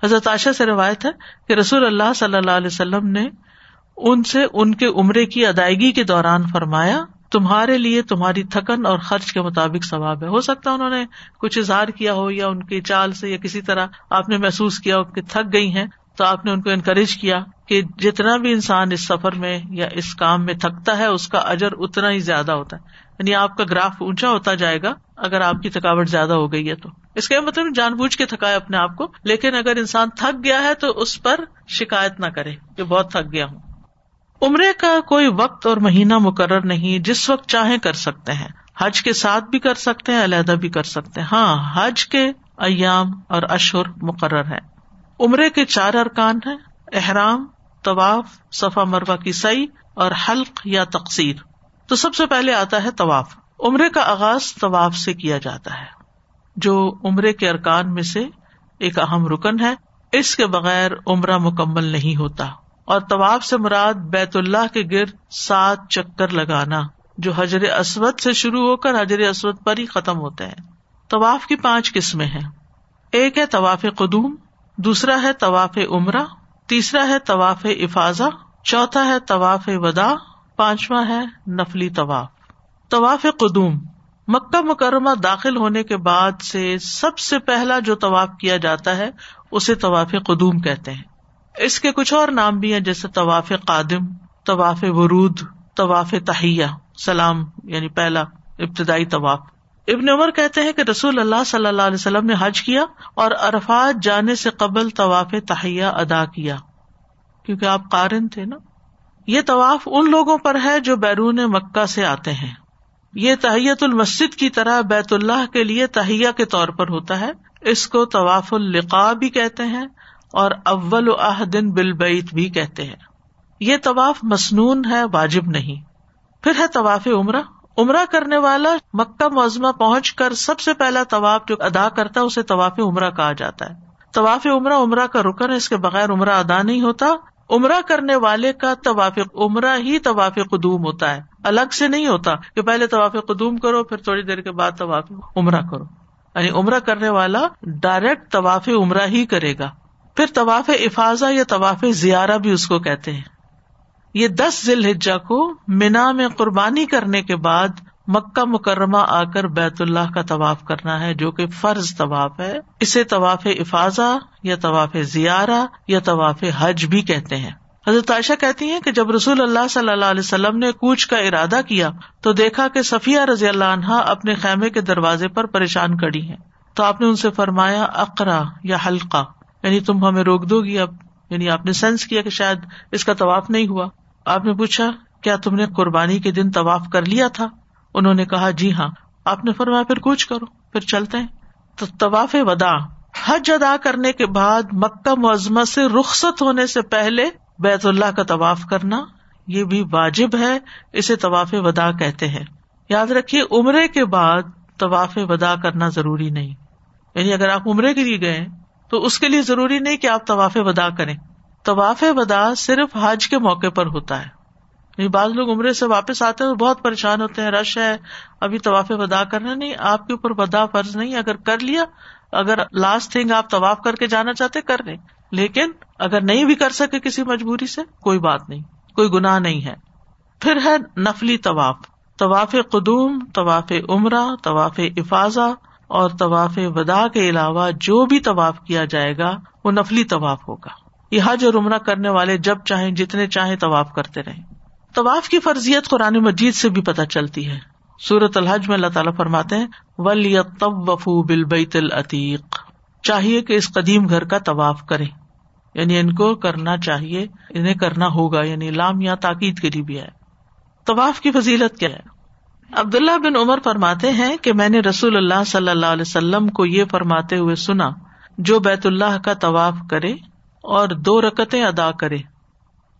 حضرت عائشہ سے روایت ہے کہ رسول اللہ صلی اللہ علیہ وسلم نے ان سے ان کے عمرے کی ادائیگی کے دوران فرمایا تمہارے لیے تمہاری تھکن اور خرچ کے مطابق ثواب ہے۔ ہو سکتا ہے انہوں نے کچھ اظہار کیا ہو یا ان کی چال سے یا کسی طرح آپ نے محسوس کیا ہو کہ تھک گئی ہیں تو آپ نے ان کو انکریج کیا کہ جتنا بھی انسان اس سفر میں یا اس کام میں تھکتا ہے، اس کا اجر اتنا ہی زیادہ ہوتا ہے۔ یعنی آپ کا گراف اونچا ہوتا جائے گا اگر آپ کی تھکاوٹ زیادہ ہو گئی ہے تو۔ اس کا مطلب جان بوجھ کے تھکائے اپنے آپ کو، لیکن اگر انسان تھک گیا ہے تو اس پر شکایت نہ کرے کہ بہت تھک گیا ہوں۔ عمرے کا کوئی وقت اور مہینہ مقرر نہیں، جس وقت چاہیں کر سکتے ہیں۔ حج کے ساتھ بھی کر سکتے ہیں، علیحدہ بھی کر سکتے ہیں۔ ہاں حج کے ایام اور اشہر مقرر ہے عمرے کے چار ارکان ہیں۔ احرام، طواف، صفا مربع کی سعی اور حلق یا تقسیر تو سب سے پہلے آتا ہے طواف۔ عمرے کا آغاز طواف سے کیا جاتا ہے۔ جو عمرے کے ارکان میں سے ایک اہم رکن ہے، اس کے بغیر عمرہ مکمل نہیں ہوتا۔ اور طواف سے مراد بیت اللہ کے گرد سات چکر لگانا، جو حجر اسود سے شروع ہو کر حجر اسود پر ہی ختم ہوتے ہیں۔ طواف کی پانچ قسمیں ہیں۔ ایک ہے طواف قدوم، دوسرا ہے طواف عمرہ، تیسرا ہے طواف افاظہ چوتھا ہے طواف ودا، پانچواں ہے نفلی طواف۔ طواف قدوم، مکہ مکرمہ داخل ہونے کے بعد سے سب سے پہلا جو طواف کیا جاتا ہے، اسے طواف قدوم کہتے ہیں۔ اس کے کچھ اور نام بھی ہیں، جیسے طواف قادم، طواف ورود، طواف تہیا سلام یعنی پہلا ابتدائی طواف۔ ابن عمر کہتے ہیں کہ رسول اللہ صلی اللہ علیہ وسلم نے حج کیا اور عرفات جانے سے قبل طواف تہیا ادا کیا۔ کیونکہ آپ قارن تھے نا۔ یہ طواف ان لوگوں پر ہے جو بیرون مکہ سے آتے ہیں۔ یہ تحیت المسد کی طرح بیت اللہ کے لیے تہیا کے طور پر ہوتا ہے۔ اس کو طواف القاع بھی کہتے ہیں۔ اور اول دن بالبیت بھی کہتے ہیں۔ یہ طواف مصنون ہے، واجب نہیں۔ پھر ہے طواف عمرہ۔ عمرہ کرنے والا مکہ معذمہ پہنچ کر سب سے پہلا طواف جو ادا کرتا ہے، اسے طواف عمرہ کہا جاتا ہے۔ طواف عمرہ عمرہ کا رکن ہے، اس کے بغیر عمرہ ادا نہیں ہوتا۔ عمرہ کرنے والے کا طواف عمرہ ہی طواف قدوم ہوتا ہے۔ الگ سے نہیں ہوتا کہ پہلے طواف قدوم کرو، پھر تھوڑی دیر کے بعد طواف عمرہ کرو۔ یعنی عمرہ کرنے والا ڈائریکٹ طواف عمرہ ہی کرے گا۔ پھر طواف افاظہ یا طواف زیارہ بھی اس کو کہتے ہیں۔ یہ دس ذیل الحجا کو مینا میں قربانی کرنے کے بعد مکہ مکرمہ آ کر بیت اللہ کا طواف کرنا ہے، جو کہ فرض طواف ہے۔ اسے طواف افاظہ یا طواف زیارہ یا طواف حج بھی کہتے ہیں۔ حضرت عائشہ کہتی ہیں کہ جب رسول اللہ صلی اللہ علیہ وسلم نے کوچ کا ارادہ کیا تو دیکھا کہ صفیہ رضی اللہ عنہا اپنے خیمے کے دروازے پر پریشان کڑی ہیں۔ تو آپ نے ان سے فرمایا، اقرا یا حلقہ۔ یعنی تم ہمیں روک دو گی، اب یعنی آپ نے سینس کیا کہ شاید اس کا طواف نہیں ہوا۔ آپ نے پوچھا، کیا تم نے قربانی کے دن طواف کر لیا تھا؟ انہوں نے کہا جی ہاں۔ آپ نے فرمایا، پھر کچھ کرو، پھر چلتے ہیں۔ تو طواف ودا، حج ادا کرنے کے بعد مکہ معذمت سے رخصت ہونے سے پہلے بیت اللہ کا طواف کرنا، یہ بھی واجب ہے، اسے طواف ودا کہتے ہیں۔ یاد رکھیے، عمرے کے بعد طواف ودا کرنا ضروری نہیں۔ یعنی اگر آپ عمرے کے لیے گئے تو اس کے لیے ضروری نہیں کہ آپ طواف ودا کریں۔ طواف ودا صرف حج کے موقع پر ہوتا ہے۔ بعض لوگ عمرے سے واپس آتے ہیں بہت پریشان ہوتے ہیں، رش ہے، ابھی طواف ودا کرنا نہیں، آپ کے اوپر ودا فرض نہیں، اگر کر لیا، اگر لاسٹ تھنگ آپ طواف کر کے جانا چاہتے کر لیں۔ لیکن اگر نہیں بھی کر سکے کسی مجبوری سے، کوئی بات نہیں، کوئی گناہ نہیں ہے۔ پھر ہے نفلی طواف۔ طواف قدوم، طواف عمرہ، طواف افاظہ اور طواف ودا کے علاوہ جو بھی طواف کیا جائے گا، وہ نفلی طواف ہوگا۔ یہ حج اور عمرہ کرنے والے جب چاہیں، جتنے چاہیں طواف کرتے رہے طواف کی فرضیت قرآن مجید سے بھی پتہ چلتی ہے۔ سورت الحج میں اللہ تعالیٰ فرماتے ہیں ولی وفو بل بیت العتیق چاہیے کہ اس قدیم گھر کا طواف کرے یعنی ان کو کرنا چاہیے، انہیں کرنا ہوگا یعنی لام یا تاکید کے لیے بھی ہے۔ طواف کی فضیلت کیا ہے؟ عبداللہ بن عمر فرماتے ہیں کہ میں نے رسول اللہ صلی اللہ علیہ وسلم کو یہ فرماتے ہوئے سنا، جو بیت اللہ کا طواف کرے اور دو رکتیں ادا کرے۔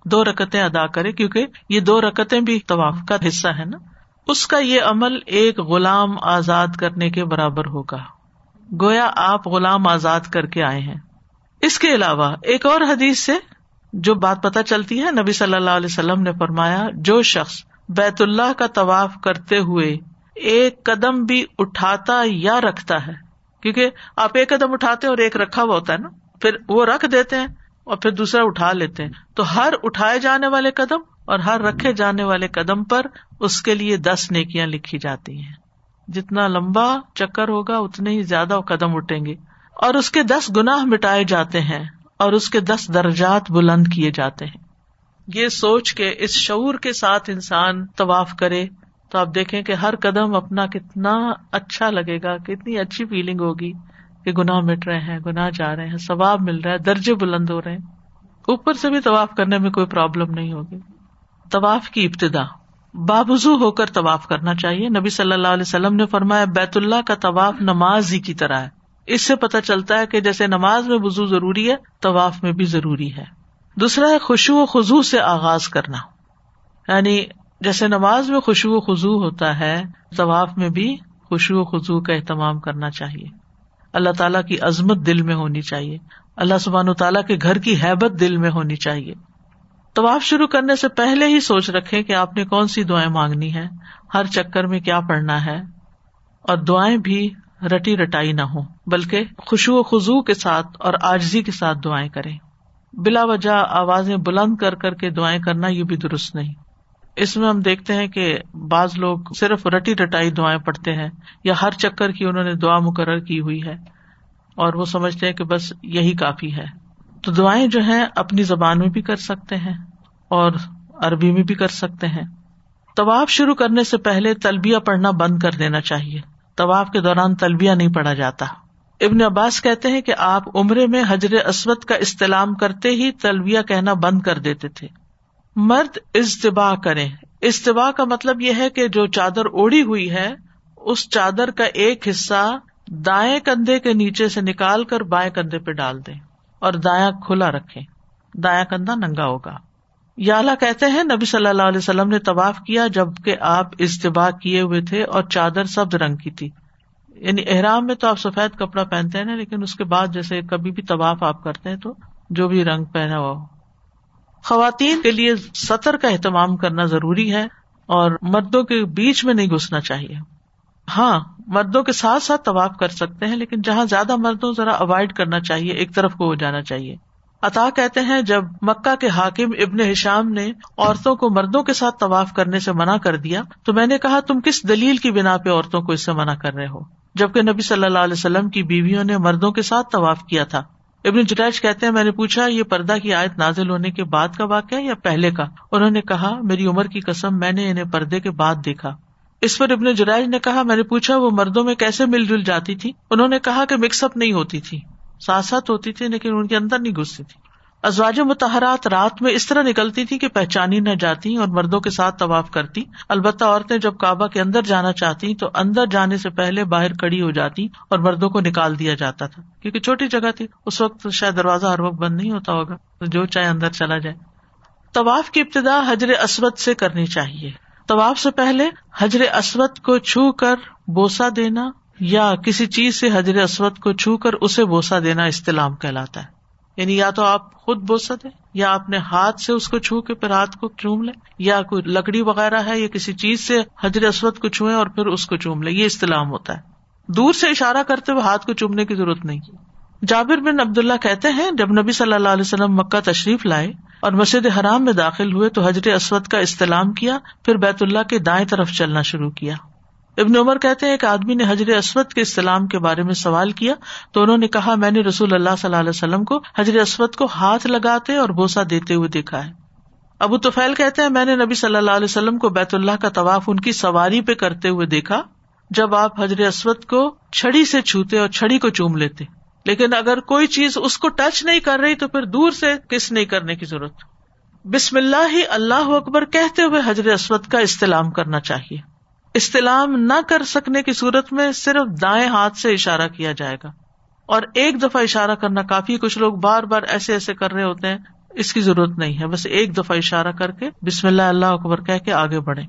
دو رکتیں ادا کرے، کیونکہ یہ دو رکتیں بھی طواف کا حصہ ہے نا۔ اس کا یہ عمل ایک غلام آزاد کرنے کے برابر ہوگا۔ گویا آپ غلام آزاد کر کے آئے ہیں۔ اس کے علاوہ ایک اور حدیث سے جو بات پتہ چلتی ہے، نبی صلی اللہ علیہ وسلم نے فرمایا، جو شخص بیت اللہ کا طواف کرتے ہوئے ایک قدم بھی اٹھاتا یا رکھتا ہے؟ کیونکہ آپ ایک قدم اٹھاتے اور ایک رکھا ہوا ہوتا ہے نا، پھر وہ رکھ دیتے ہیں اور پھر دوسرا اٹھا لیتے ہیں۔ تو ہر اٹھائے جانے والے قدم اور ہر رکھے جانے والے قدم پر اس کے لیے دس نیکیاں لکھی جاتی ہیں۔ جتنا لمبا چکر ہوگا، اتنے ہی زیادہ قدم اٹھیں گے۔ اور اس کے دس گنا مٹائے جاتے ہیں اور اس کے دس درجات بلند کیے جاتے ہیں۔ یہ سوچ کے اس شعور کے ساتھ انسان طواف کرے تو آپ دیکھیں کہ ہر قدم اپنا کتنا اچھا لگے گا، کتنی اچھی فیلنگ ہوگی کہ گناہ مٹ رہے ہیں، گناہ جا رہے ہیں، ثواب مل رہا ہے، درجے بلند ہو رہے ہیں۔ اوپر سے بھی طواف کرنے میں کوئی پرابلم نہیں ہوگی۔ طواف کی ابتدا۔ بابزو ہو کر طواف کرنا چاہیے۔ نبی صلی اللہ علیہ وسلم نے فرمایا، بیت اللہ کا طواف نماز ہی کی طرح ہے۔ اس سے پتہ چلتا ہے کہ جیسے نماز میں وزو ضروری ہے، طواف میں بھی ضروری ہے۔ دوسرا ہے خوشو و خزو سے آغاز کرنا۔ یعنی جیسے نماز میں خوشبو و خزو ہوتا ہے، طواف میں بھی خوشو و خزو کا اہتمام کرنا چاہیے۔ اللہ تعالیٰ کی عظمت دل میں ہونی چاہیے۔ اللہ سبحان و تعالیٰ کے گھر کی حیبت دل میں ہونی چاہیے۔ طواف شروع کرنے سے پہلے ہی سوچ رکھے کہ آپ نے کون سی دعائیں مانگنی ہے ہر چکر میں کیا پڑھنا ہے۔ اور دعائیں بھی رٹی رٹائی نہ ہو بلکہ خوشو و خزو کے ساتھ اور آجزی کے ساتھ دعائیں کریں۔ بلا وجہ آوازیں بلند کر کر کے دعائیں کرنا یہ بھی درست نہیں۔ اس میں ہم دیکھتے ہیں کہ بعض لوگ صرف رٹی رٹائی دعائیں پڑھتے ہیں یا ہر چکر کی انہوں نے دعا مقرر کی ہوئی ہے اور وہ سمجھتے ہیں کہ بس یہی کافی ہے۔ تو دعائیں جو ہیں اپنی زبان میں بھی کر سکتے ہیں اور عربی میں بھی کر سکتے ہیں۔ طواف شروع کرنے سے پہلے تلبیہ پڑھنا بند کر دینا چاہیے۔ طواف کے دوران تلبیہ نہیں پڑھا جاتا۔ ابن عباس کہتے ہیں کہ آپ عمرے میں حجر اسود کا استعلام کرتے ہی تلبیہ کہنا بند کر دیتے تھے۔ مرد اجتباع کرے اجتباع کا مطلب یہ ہے کہ جو چادر اوڑی ہوئی ہے، اس چادر کا ایک حصہ دائیں کندھے کے نیچے سے نکال کر بائیں کندھے پہ ڈال دیں اور دایاں کھلا رکھے دایاں کندھا ننگا ہوگا۔ یا کہتے ہیں، نبی صلی اللہ علیہ وسلم نے طواف کیا جبکہ آپ اجتباع کیے ہوئے تھے اور چادر سب رنگ کی تھی۔ یعنی احرام میں تو آپ سفید کپڑا پہنتے ہیں نا، لیکن اس کے بعد جیسے کبھی بھی طواف آپ کرتے ہیں تو جو بھی رنگ پہنا ہوا ہو۔ خواتین کے لیے سطر کا اہتمام کرنا ضروری ہے اور مردوں کے بیچ میں نہیں گھسنا چاہیے۔ ہاں مردوں کے ساتھ ساتھ طواف کر سکتے ہیں، لیکن جہاں زیادہ مردوں ذرا اوائڈ کرنا چاہیے، ایک طرف کو ہو جانا چاہیے۔ عطا کہتے ہیں، جب مکہ کے حاکم ابن ہشام نے عورتوں کو مردوں کے ساتھ طواف کرنے سے منع کر دیا، تو میں نے کہا، تم کس دلیل کی بنا پہ عورتوں کو اس سے منع کر رہے ہو؟ جبکہ نبی صلی اللہ علیہ وسلم کی بیویوں نے مردوں کے ساتھ طواف کیا تھا۔ ابن جٹیج کہتے ہیں، میں نے پوچھا، یہ پردہ کی آیت نازل ہونے کے بعد کا واقعہ یا پہلے کا؟ انہوں نے کہا، میری عمر کی قسم، میں نے انہیں پردے کے بعد دیکھا۔ اس پر ابن جرائج نے کہا، میں نے پوچھا، وہ مردوں میں کیسے مل جل جاتی تھی؟ انہوں نے کہا کہ مکس اپ نہیں ہوتی تھی۔ ساتھ ساتھ ہوتی تھی، لیکن ان کے اندر نہیں گھستی تھی۔ ازواج متحرات رات میں اس طرح نکلتی تھی کہ پہچانی نہ جاتی اور مردوں کے ساتھ طواف کرتی۔ البتہ عورتیں جب کعبہ کے اندر جانا چاہتی تو اندر جانے سے پہلے باہر کڑی ہو جاتی اور مردوں کو نکال دیا جاتا تھا۔ کیونکہ چھوٹی جگہ تھی۔ اس وقت شاید دروازہ ہر وقت بند نہیں ہوتا ہوگا۔ جو چاہے اندر چلا جائے۔ طواف کی ابتدا حجر اسود سے کرنی چاہیے۔ طواف سے پہلے حجر اسود کو چھو کر بوسا دینا یا کسی چیز سے حجر اسود کو چھو کر اسے بوسا دینا استعلام کہلاتا ہے۔ یعنی یا تو آپ خود بوسا دیں یا اپنے ہاتھ سے اس کو چھو کے پھر ہاتھ کو چوم لیں، یا کوئی لکڑی وغیرہ ہے، یا کسی چیز سے حجر اسود کو چھوئے اور پھر اس کو چوم لیں، یہ استعلام ہوتا ہے۔ دور سے اشارہ کرتے ہوئے ہاتھ کو چومنے کی ضرورت نہیں۔ جابر بن عبد اللہ کہتے ہیں، جب نبی صلی اللہ علیہ وسلم مکہ تشریف لائے اور مسجد حرام میں داخل ہوئے تو حضرت اسود کا استعلام کیا، پھر بیت اللہ کے دائیں طرف چلنا شروع کیا۔ ابن عمر کہتے ہیں ایک آدمی نے حضرت اسود کے اسلام کے بارے میں سوال کیا تو انہوں نے کہا، میں نے رسول اللہ صلی اللہ علیہ وسلم کو حضرت اسود کو ہاتھ لگاتے اور بوسا دیتے ہوئے دیکھا ہے۔ ابو توفیل کہتے ہیں، میں نے نبی صلی اللہ علیہ وسلم کو بیت اللہ کا طواف ان کی سواری پہ کرتے ہوئے دیکھا، جب آپ حضر اسود کو چھڑی سے چھوتے اور چھڑی کو چوم لیتے۔ لیکن اگر کوئی چیز اس کو ٹچ نہیں کر رہی تو پھر دور سے کس نہیں کرنے کی ضرورت؟ بسم اللہ ہی اللہ اکبر کہتے ہوئے حضر اسود کا استعلام کرنا چاہیے۔ استعلام نہ کر سکنے کی صورت میں صرف دائیں ہاتھ سے اشارہ کیا جائے گا۔ اور ایک دفعہ اشارہ کرنا کافی کچھ لوگ بار بار ایسے ایسے کر رہے ہوتے ہیں۔ اس کی ضرورت نہیں ہے۔ بس ایک دفعہ اشارہ کر کے بسم اللہ اللہ اکبر کہہ کے آگے بڑھے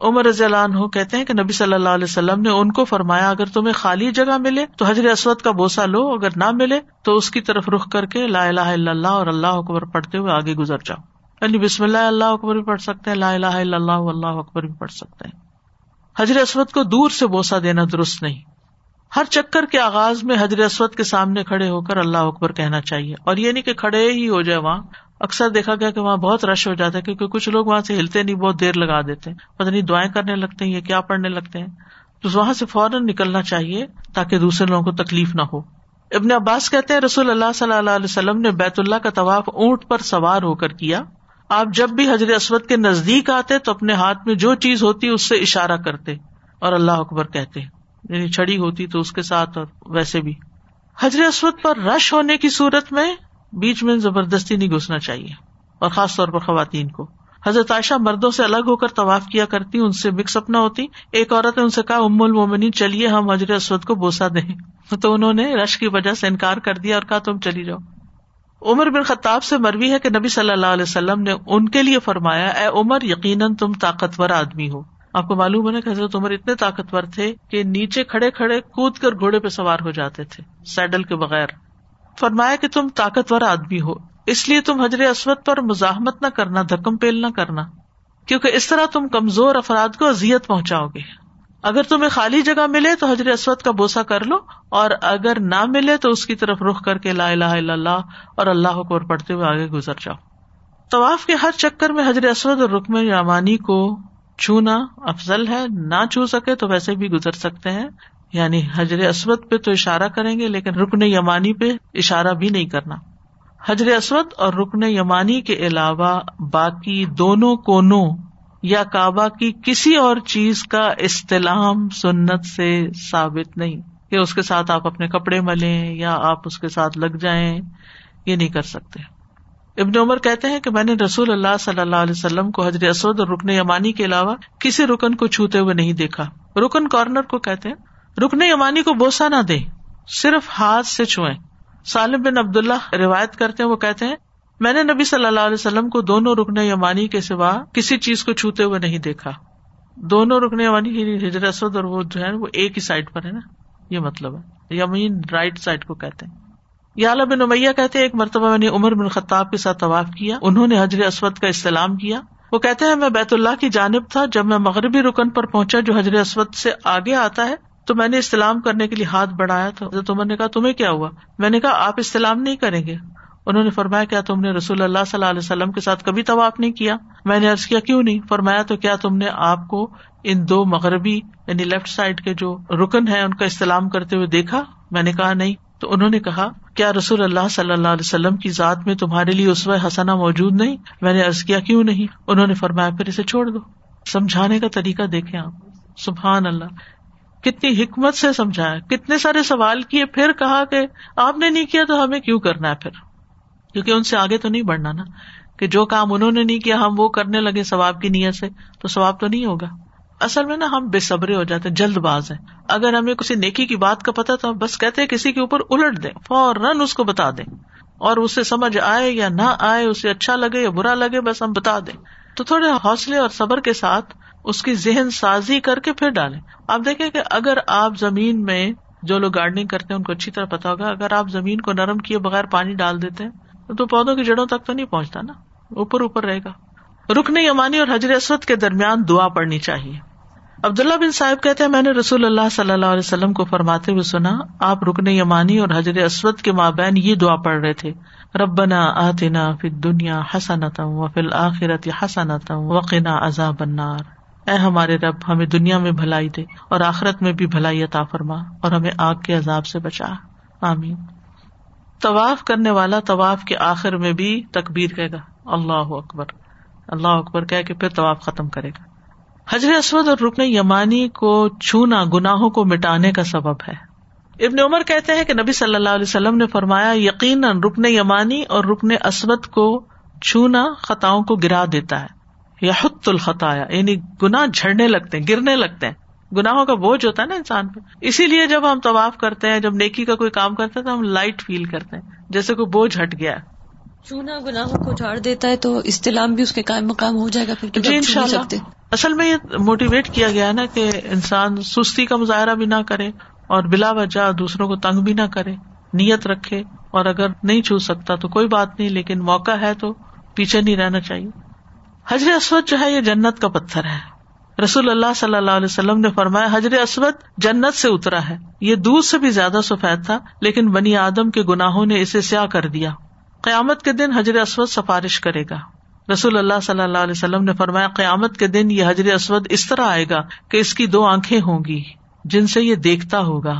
عمر رضی اللہ عنہ کہتے ہیں کہ نبی صلی اللہ علیہ وسلم نے ان کو فرمایا، اگر تمہیں خالی جگہ ملے، تو حضر اسود کا بوسا لو۔ اگر نہ ملے، تو اس کی طرف رخ کر کے لا الہ الا اللہ اور اللہ اکبر پڑھتے ہوئے آگے گزر جاؤ۔ یعنی بسم اللہ اللہ اکبر بھی پڑھ سکتے ہیں، لا الہ الا اللہ اللہ اکبر بھی پڑھ سکتے ہیں۔ حضر اسود کو دور سے بوسا دینا درست نہیں۔ ہر چکر کے آغاز میں حضر اسود کے سامنے کھڑے ہو کر اللہ اکبر کہنا چاہیے۔ اور یہ نہیں کہ کھڑے ہی ہو جائے وہاں۔ اکثر دیکھا گیا کہ وہاں بہت رش ہو جاتا ہے کیونکہ کچھ لوگ وہاں سے ہلتے نہیں، بہت دیر لگا دیتے ہیں۔ پتہ نہیں دعائیں کرنے لگتے ہیں یا کیا پڑھنے لگتے ہیں۔ تو وہاں سے فوراً نکلنا چاہیے تاکہ دوسرے لوگوں کو تکلیف نہ ہو۔ ابن عباس کہتے ہیں، رسول اللہ صلی اللہ علیہ وسلم نے بیت اللہ کا طواف اونٹ پر سوار ہو کر کیا۔ آپ جب بھی حضر اسود کے نزدیک آتے تو اپنے ہاتھ میں جو چیز ہوتی اس سے اشارہ کرتے اور اللہ اکبر کہتے یعنی چھڑی ہوتی تو اس کے ساتھ اور ویسے بھی۔ حضر اسود پر رش ہونے کی صورت میں بیچ میں زبردستی نہیں گھسنا چاہیے اور خاص طور پر خواتین کو۔ حضرت عائشہ مردوں سے الگ ہو کر طواف کیا کرتی، ان سے مکس اپ نہ ہوتی۔ ایک عورت نے ان سے کہا، ام المومنی چلیے ہم حضرت اسود کو بوسا دیں۔ تو انہوں نے رش کی وجہ سے انکار کر دیا اور کہا، تم چلی جاؤ۔ عمر بن خطاب سے مروی ہے کہ نبی صلی اللہ علیہ وسلم نے ان کے لیے فرمایا، اے عمر، یقیناً تم طاقتور آدمی ہو۔ آپ کو معلوم ہے کہ حضرت عمر اتنے طاقتور تھے کہ نیچے کھڑے کھڑے کود کر گھوڑے پہ سوار ہو جاتے تھے، سیڈل کے بغیر۔ فرمایا کہ تم طاقتور آدمی ہو، اس لیے تم حضر اسود پر مزاحمت نہ کرنا، دھکم پیل نہ کرنا، کیونکہ اس طرح تم کمزور افراد کو ازیت پہنچاؤ گے۔ اگر تمہیں خالی جگہ ملے تو حضر اسود کا بوسا کر لو، اور اگر نہ ملے تو اس کی طرف رخ کر کے لا الہ الا اللہ اور اللہ کو پڑھتے ہوئے آگے گزر جاؤ۔ طواف کے ہر چکر میں حضر اسود اور رکم یامانی کو چھونا افضل ہے، نہ چھو سکے تو ویسے بھی گزر سکتے ہیں۔ یعنی حضر اسود پہ تو اشارہ کریں گے، لیکن رکن یمانی پہ اشارہ بھی نہیں کرنا۔ حضر اسود اور رکن یمانی کے علاوہ باقی دونوں کونوں یا کعبہ کی کسی اور چیز کا استعلام سنت سے ثابت نہیں۔ کہ اس کے ساتھ آپ اپنے کپڑے ملیں یا آپ اس کے ساتھ لگ جائیں، یہ نہیں کر سکتے۔ ابن عمر کہتے ہیں کہ میں نے رسول اللہ صلی اللہ علیہ وسلم کو حضر اسود اور رکن یمانی کے علاوہ کسی رکن کو چھوتے ہوئے نہیں دیکھا۔ رکن کارنر کو کہتے ہیں، رکن یمانی کو بوسا نہ دے صرف ہاتھ سے چھوئیں۔ سالم بن عبد اللہ روایت کرتے ہیں، وہ کہتے ہیں میں نے نبی صلی اللہ علیہ وسلم کو دونوں رکن یمانی کے سوا کسی چیز کو چھوتے ہوئے نہیں دیکھا۔ دونوں رکن یمانی ہجر اسود اور وہ جو ہے وہ ایک ہی سائڈ پر ہے نا۔ یہ مطلب ہے۔ یمین رائٹ سائڈ کو کہتے ہیں۔ یا بن امیہ کہتے ایک مرتبہ میں نے عمر بن خطاب کے ساتھ طواف کیا۔ انہوں نے حضر اسود کا استعلام کیا۔ وہ کہتے ہیں، میں بیت اللہ کی جانب تھا۔ جب میں مغربی رکن پر پہنچا جو حضر اسود سے آگے آتا ہے، تو میں نے استعلام کرنے کے لیے ہاتھ بڑھایا تو حضرت عمر نے کہا، تمہیں کیا ہوا؟ میں نے کہا، آپ استعلام نہیں کریں گے۔ انہوں نے فرمایا، کیا تم نے رسول اللہ صلی اللہ علیہ وسلم کے ساتھ کبھی طواف نہیں کیا؟ میں نے ارض کیا، کیوں نہیں؟ فرمایا، تو کیا تم نے آپ کو ان دو مغربی یعنی لیفٹ سائڈ کے جو رکن ہے ان کا استعلام کرتے ہوئے دیکھا؟ میں نے کہا، نہیں۔ تو انہوں نے کہا، کیا رسول اللہ صلی اللہ علیہ وسلم کی ذات میں تمہارے لیے اس حسنا موجود نہیں؟ میں نے ارض کیا، کیوں نہیں؟ انہوں نے فرمایا، پھر اسے چھوڑ دو۔ سمجھانے کا طریقہ دیکھے آپ۔ سبحان اللہ۔ کتنی حکمت سے سمجھایا، کتنے سارے سوال کیے، پھر کہا کہ آپ نے نہیں کیا تو ہمیں کیوں کرنا ہے پھر؟ کیونکہ ان سے آگے تو نہیں بڑھنا نا۔ کہ جو کام انہوں نے نہیں کیا، ہم وہ کرنے لگے ثواب کی نیت سے، تو ثواب تو نہیں ہوگا۔ اصل میں نا ہم بے صبرے ہو جاتے ہیں، جلد باز ہیں۔ اگر ہمیں کسی نیکی کی بات کا پتا تو بس کہتے کسی کے اوپر الٹ دیں، فوراً اس کو بتا دیں۔ اور اسے سمجھ آئے یا نہ آئے، اسے اچھا لگے یا برا لگے، بس ہم بتا دیں۔ تو تھوڑے حوصلے اور صبر کے ساتھ اس کی ذہن سازی کر کے پھر ڈالیں۔ آپ دیکھیں کہ اگر آپ زمین میں جو لوگ گارڈنگ کرتے ہیں، ان کو اچھی طرح پتا ہوگا، اگر آپ زمین کو نرم کیے بغیر پانی ڈال دیتے ہیں تو پودوں کی جڑوں تک تو نہیں پہنچتا نا۔ اوپر اوپر رہے گا۔ رکن یمانی اور حجر اسود کے درمیان دعا پڑنی چاہیے۔ عبداللہ بن صاحب کہتے ہیں، میں نے رسول اللہ صلی اللہ علیہ وسلم کو فرماتے ہوئے سنا، آپ رکن یمانی اور حجر اسود کے مابین یہ دعا پڑھ رہے تھے۔ ربنا آتنا فی دنیا حسنتم و فی الآخرت حسنتم وقنا عذاب النار۔ اے ہمارے رب، ہمیں دنیا میں بھلائی دے اور آخرت میں بھی بھلائی عطا فرما اور ہمیں آگ کے عذاب سے بچا۔ آمین۔ طواف کرنے والا طواف کے آخر میں بھی تکبیر کہے گا، اللہ اکبر اللہ اکبر کہہ کے پھر طواف ختم کرے گا۔ حجر اسود اور رکن یمانی کو چھونا، گناہوں کو مٹانے کا سبب ہے۔ ابن عمر کہتے ہیں کہ نبی صلی اللہ علیہ وسلم نے فرمایا، یقیناً رکن یمانی اور رکن اسود کو چھونا خطاؤں کو گرا دیتا ہے، یا حت الخطایا یعنی گنا جھڑنے لگتے ہیں، گرنے لگتے ہیں۔ گناہوں کا بوجھ ہوتا ہے نا انسان پہ اسی لیے جب ہم طواف کرتے ہیں جب نیکی کا کوئی کام کرتے ہیں تو ہم لائٹ فیل کرتے ہیں جیسے کوئی بوجھ ہٹ گیا۔ چونا گناہوں کو جھاڑ دیتا ہے تو استعلام بھی اس کے قائم مقام ہو جائے گا پھر جی ان شاء اللہ اصل میں یہ موٹیویٹ کیا گیا نا کہ انسان سستی کا مظاہرہ بھی نہ کرے اور بلا وجہ دوسروں کو تنگ بھی نہ کرے نیت رکھے۔ اور اگر نہیں چھو سکتا تو کوئی بات نہیں لیکن موقع ہے تو پیچھے نہیں رہنا چاہیے۔ حجر اسود جو ہے یہ جنت کا پتھر ہے۔ رسول اللہ صلی اللہ علیہ وسلم نے فرمایا، حجر اسود جنت سے اترا ہے۔ یہ دودھ سے بھی زیادہ سفید تھا، لیکن بنی آدم کے گناہوں نے اسے سیاہ کر دیا۔ قیامت کے دن حجر اسود سفارش کرے گا۔ رسول اللہ صلی اللہ علیہ وسلم نے فرمایا، قیامت کے دن یہ حجر اسود اس طرح آئے گا کہ اس کی دو آنکھیں ہوں گی، جن سے یہ دیکھتا ہوگا،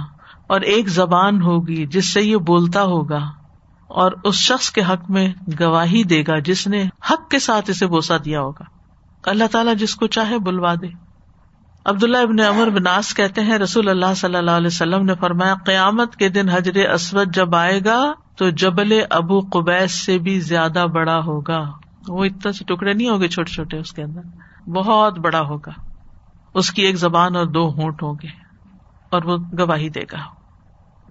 اور ایک زبان ہوگی جس سے یہ بولتا ہوگا، اور اس شخص کے حق میں گواہی دے گا جس نے حق کے ساتھ اسے بوسا دیا ہوگا۔ اللہ تعالیٰ جس کو چاہے بلوا دے۔ عبداللہ ابن امر بناس کہتے ہیں، رسول اللہ صلی اللہ علیہ وسلم نے فرمایا، قیامت کے دن حجر اسود جب آئے گا تو جبل ابو قبیس سے بھی زیادہ بڑا ہوگا۔ وہ اتنا سے ٹکڑے نہیں ہوگے چھوٹے چھوٹے، اس کے اندر بہت بڑا ہوگا۔ اس کی ایک زبان اور دو ہونٹ ہوں گے اور وہ گواہی دے گا۔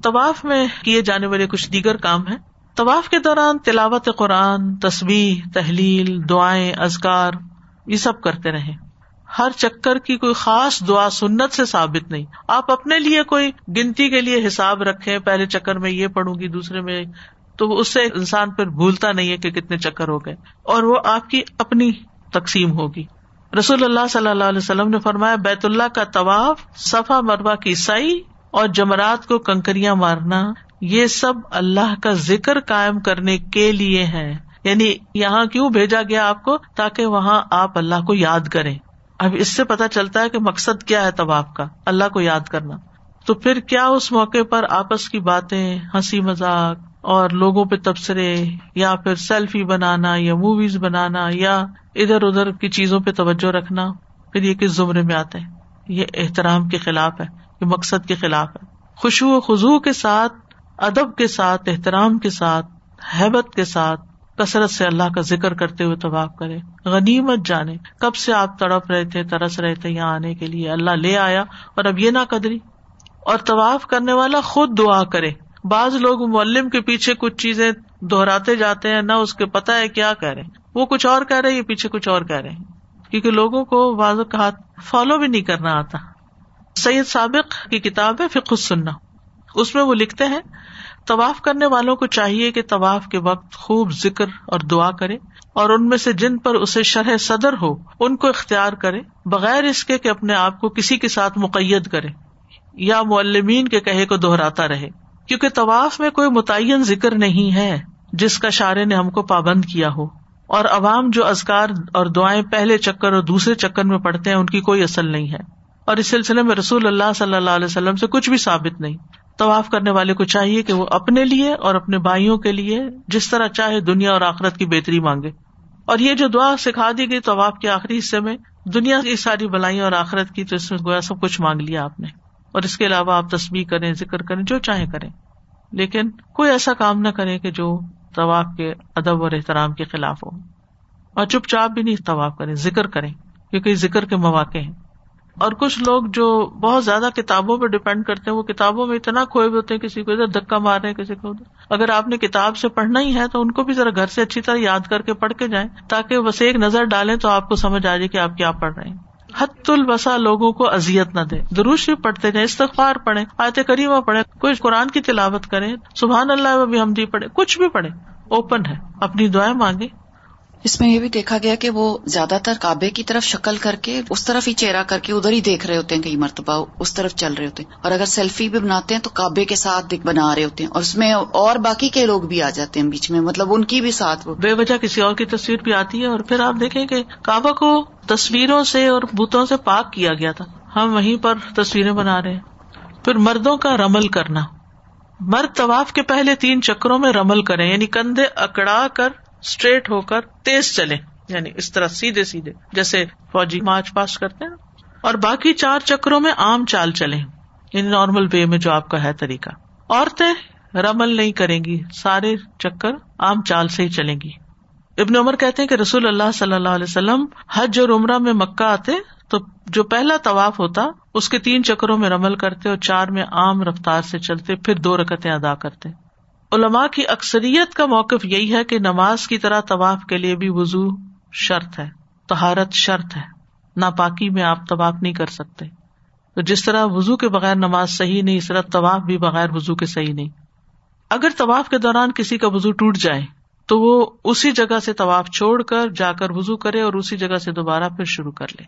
طواف میں کیے جانے والے کچھ دیگر کام ہے طواف کے دوران تلاوت قرآن تصویر تحلیل، دعائیں ازکار یہ سب کرتے رہے۔ ہر چکر کی کوئی خاص دعا سنت سے ثابت نہیں۔ آپ اپنے لیے کوئی گنتی کے لیے حساب رکھے پہلے چکر میں یہ پڑھوں گی، دوسرے میں تو اس سے انسان پھر بھولتا نہیں ہے کہ کتنے چکر ہو گئے۔ اور وہ آپ کی اپنی تقسیم ہوگی۔ رسول اللہ صلی اللہ علیہ وسلم نے فرمایا، بیت اللہ کا طواف صفا مربع کی سائی اور جمرات کو کنکریاں مارنا، یہ سب اللہ کا ذکر قائم کرنے کے لیے ہے یعنی یہاں کیوں بھیجا گیا آپ کو تاکہ وہاں آپ اللہ کو یاد کریں؟ اب اس سے پتا چلتا ہے کہ مقصد کیا ہے طواف کا، اللہ کو یاد کرنا۔ تو پھر کیا اس موقع پر آپس کی باتیں، ہنسی مذاق اور لوگوں پہ تبصرے یا پھر سیلفی بنانا یا موویز بنانا یا ادھر ادھر کی چیزوں پہ توجہ رکھنا، پھر یہ کس زمرے میں آتے ہیں؟ یہ احترام کے خلاف ہے، یہ مقصد کے خلاف ہے۔ خوشبو و خزو کے ساتھ، ادب کے ساتھ، احترام کے ساتھ، حیبت کے ساتھ کثرت سے اللہ کا ذکر کرتے ہوئے طواف کرے۔ غنیمت جانے۔ کب سے آپ تڑپ رہے تھے، ترس رہے تھے یہاں آنے کے لیے؟ اللہ لے آیا اور اب یہ نہ قدری۔ اور طواف کرنے والا خود دعا کرے۔ بعض لوگ معلم کے پیچھے کچھ چیزیں دہراتے جاتے ہیں، نہ اس کے پتا ہے کیا کہہ رہے وہ کچھ اور کہہ رہے یہ پیچھے کچھ اور کہہ رہے ہیں۔ کیونکہ لوگوں کو واضح کا فالو بھی نہیں کرنا آتا۔ سید سابق کی کتاب ہے فکر سننا اس میں وہ لکھتے ہیں طواف کرنے والوں کو چاہیے کہ طواف کے وقت خوب ذکر اور دعا کرے اور ان میں سے جن پر اسے شرح صدر ہو، ان کو اختیار کرے، بغیر اس کے کہ اپنے آپ کو کسی کے ساتھ مقید کرے یا معلمین کے کہے کو دہراتا رہے، کیونکہ طواف میں کوئی متعین ذکر نہیں ہے جس کا شارے نے ہم کو پابند کیا ہو۔ اور عوام جو ازکار اور دعائیں پہلے چکر اور دوسرے چکر میں پڑھتے ہیں، ان کی کوئی اصل نہیں ہے۔ اور اس سلسلے میں رسول اللہ صلی اللہ علیہ وسلم سے کچھ بھی ثابت نہیں۔ طواف کرنے والے کو چاہیے کہ وہ اپنے لیے اور اپنے بھائیوں کے لیے جس طرح چاہے دنیا اور آخرت کی بہتری مانگے۔ اور یہ جو دعا سکھا دی گئی طواف کے آخری حصے میں، دنیا کی ساری بلائی اور آخرت کی، تو اس میں گویا سب کچھ مانگ لیا آپ نے۔ اور اس کے علاوہ آپ تصویر کریں، ذکر کریں، جو چاہے کریں۔ لیکن کوئی ایسا کام نہ کرے کہ جو طواف کے ادب اور احترام کے خلاف ہو۔ اور چپ چاپ بھی نہیں طواف کریں، ذکر کریں، کیونکہ ذکر کے مواقع ہیں۔ اور کچھ لوگ جو بہت زیادہ کتابوں پہ ڈپینڈ کرتے ہیں، وہ کتابوں میں اتنا کھوئے ہوئے ہوتے ہیں، کسی کو ادھر دھکا مار رہے ہیں، کسی کو ادھر۔ اگر آپ نے کتاب سے پڑھنا ہی ہے تو ان کو بھی ذرا گھر سے اچھی طرح یاد کر کے پڑھ کے جائیں، تاکہ بس ایک نظر ڈالیں تو آپ کو سمجھ آ جائے کہ آپ کیا پڑھ رہے ہیں۔ حت البسا لوگوں کو ازیت نہ دے دروشی پڑھتے جائیں، استغفار پڑھے آیت کریمہ پڑھے کوئی قرآن کی تلاوت کرے سبحان اللہ بھی ہم پڑھے کچھ بھی پڑھے اوپن ہے، اپنی دعائیں مانگے اس میں یہ بھی دیکھا گیا کہ وہ زیادہ تر کعبے کی طرف شکل کر کے اس طرف ہی چہرہ کر کے ادھر ہی دیکھ رہے ہوتے ہیں کئی مرتبہ، اس طرف چل رہے ہوتے ہیں۔ اور اگر سیلفی بھی بناتے ہیں تو کعبے کے ساتھ بنا رہے ہوتے ہیں۔ اور اس میں اور باقی کے لوگ بھی آ جاتے ہیں بیچ میں مطلب ان کی بھی ساتھ وہ۔ بے وجہ کسی اور کی تصویر بھی آتی ہے۔ اور پھر آپ دیکھیں کہ کعبہ کو تصویروں سے اور بوتوں سے پاک کیا گیا تھا۔ ہم وہیں پر تصویریں بنا رہے ہیں۔ پھر مردوں کا رمل کرنا۔ مرد طواف کے پہلے تین چکروں میں رمل کریں یعنی کندھے اکڑا کر اسٹریٹ ہو کر تیز چلے یعنی اس طرح سیدھے سیدھے، جیسے فوجی مارچ پاس کرتے ہیں۔ اور باقی چار چکروں میں عام چال چلے یعنی نارمل وے میں جو آپ کا ہے طریقہ۔ عورتیں رمل نہیں کریں گی، سارے چکر عام چال سے ہی چلیں گی۔ ابن عمر کہتے ہیں کہ رسول اللہ صلی اللہ علیہ وسلم حج اور عمرہ میں مکہ آتے تو جو پہلا طواف ہوتا، اس کے تین چکروں میں رمل کرتے اور چار میں عام رفتار سے چلتے، پھر دو رکتیں ادا کرتے۔ علماء کی اکثریت کا موقف یہی ہے کہ نماز کی طرح طواف کے لیے بھی وزو شرط ہے تہارت شرط ہے۔ ناپاکی میں آپ طواف نہیں کر سکتے۔ تو جس طرح وزو کے بغیر نماز صحیح نہیں، اس طرح طواف بھی بغیر وزو کے صحیح نہیں۔ اگر طواف کے دوران کسی کا وزو ٹوٹ جائے، تو وہ اسی جگہ سے طواف چھوڑ کر جا کر وزو کرے اور اسی جگہ سے دوبارہ پھر شروع کر لے۔